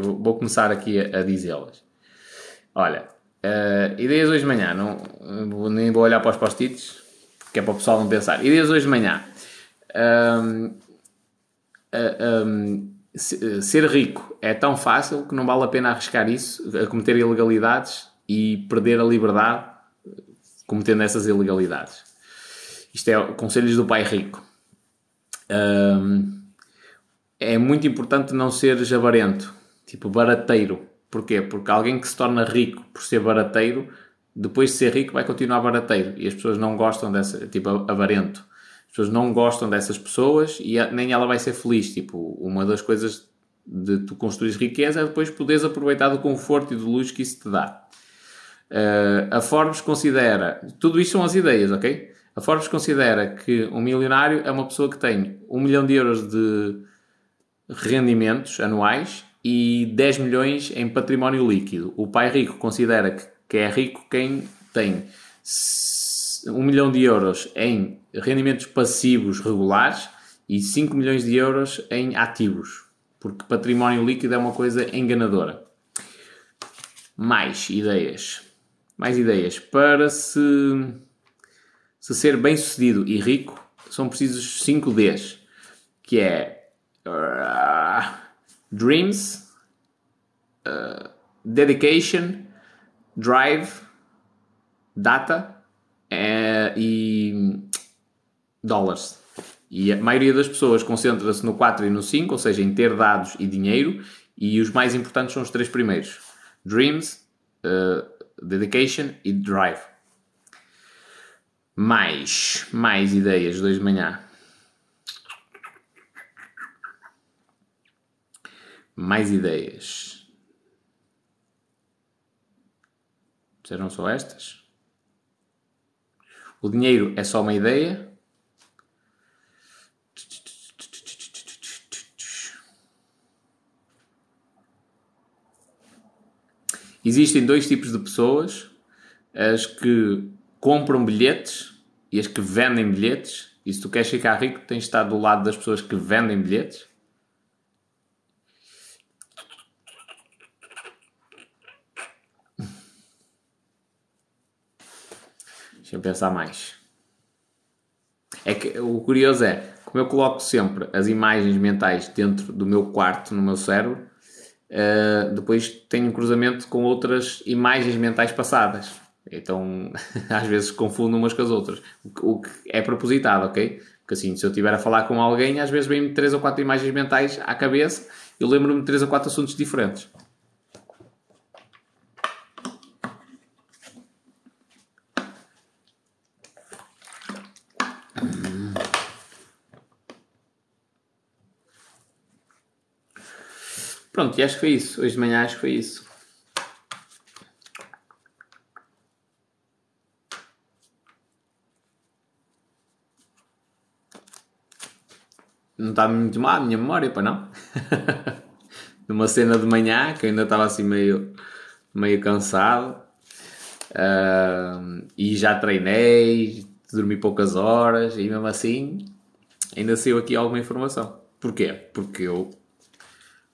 Vou começar aqui a, dizê-las. Olha, uh, ideias hoje de manhã. Não, nem vou olhar para os post-its, que é para o pessoal não pensar. Ideias hoje de manhã. Um, um, ser rico é tão fácil que não vale a pena arriscar isso, a cometer ilegalidades e perder a liberdade cometendo essas ilegalidades. Isto é conselhos do pai rico. Um, é muito importante não ser jabarento, tipo barateiro. Porquê? Porque alguém que se torna rico por ser barateiro, depois de ser rico vai continuar barateiro. E as pessoas não gostam dessa, tipo, avarento. As pessoas não gostam dessas pessoas e nem ela vai ser feliz. Tipo, uma das coisas de tu construir riqueza é depois poderes aproveitar do conforto e do luxo que isso te dá. Uh, a Forbes considera, tudo isto são as ideias, ok? A Forbes considera que um milionário é uma pessoa que tem 1 milhão de euros de rendimentos anuais e 10 milhões em património líquido. O pai rico considera que, é rico quem tem 1 milhão de euros em rendimentos passivos regulares e 5 milhões de euros em ativos, porque património líquido é uma coisa enganadora. Mais ideias mais ideias. Para se, se ser bem sucedido e rico, são precisos 5 Ds, que é uh, Dreams, uh, Dedication, Drive, Data uh, e Dollars. E a maioria das pessoas concentra-se no 4 e no 5, ou seja, em ter dados e dinheiro, e os mais importantes são os três primeiros: Dreams, uh, Dedication e Drive. Mais, mais ideias, dois de manhã. Mais ideias. Serão só estas? O dinheiro é só uma ideia? Existem dois tipos de pessoas: as que compram bilhetes e as que vendem bilhetes. E se tu queres ficar rico, tens de estar do lado das pessoas que vendem bilhetes. Deixa eu pensar mais. É que o curioso é, como eu coloco sempre as imagens mentais dentro do meu quarto, no meu cérebro, uh, depois tem um cruzamento com outras imagens mentais passadas. Então, às vezes confundo umas com as outras. O que é propositado, ok? Porque assim, se eu estiver a falar com alguém, às vezes vem-me três ou quatro imagens mentais à cabeça, eu lembro-me de três ou quatro assuntos diferentes. Pronto, e acho que foi isso. Hoje de manhã acho que foi isso. Não está muito má a minha memória, para não? Numa cena de manhã, que eu ainda estava assim meio, meio cansado. Uh, e já treinei, dormi poucas horas e mesmo assim ainda saiu aqui alguma informação. Porquê? Porque eu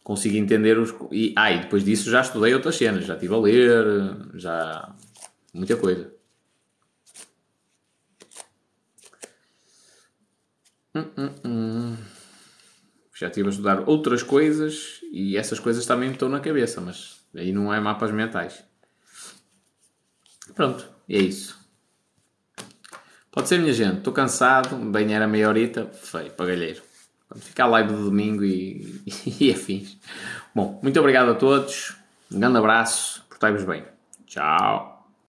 consigo entender os. E, ah, e depois disso já estudei outras cenas, já estive a ler, já. muita coisa. Hum, hum, hum. Já estive a estudar outras coisas e essas coisas também me estão na cabeça, mas aí não é mapas mentais. Pronto, é isso. Pode ser, minha gente. Estou cansado, bem era meia horita, feio, pagalheiro. Vamos ficar live do domingo e, e afins. Bom, muito obrigado a todos. Um grande abraço. Portai-vos bem. Tchau.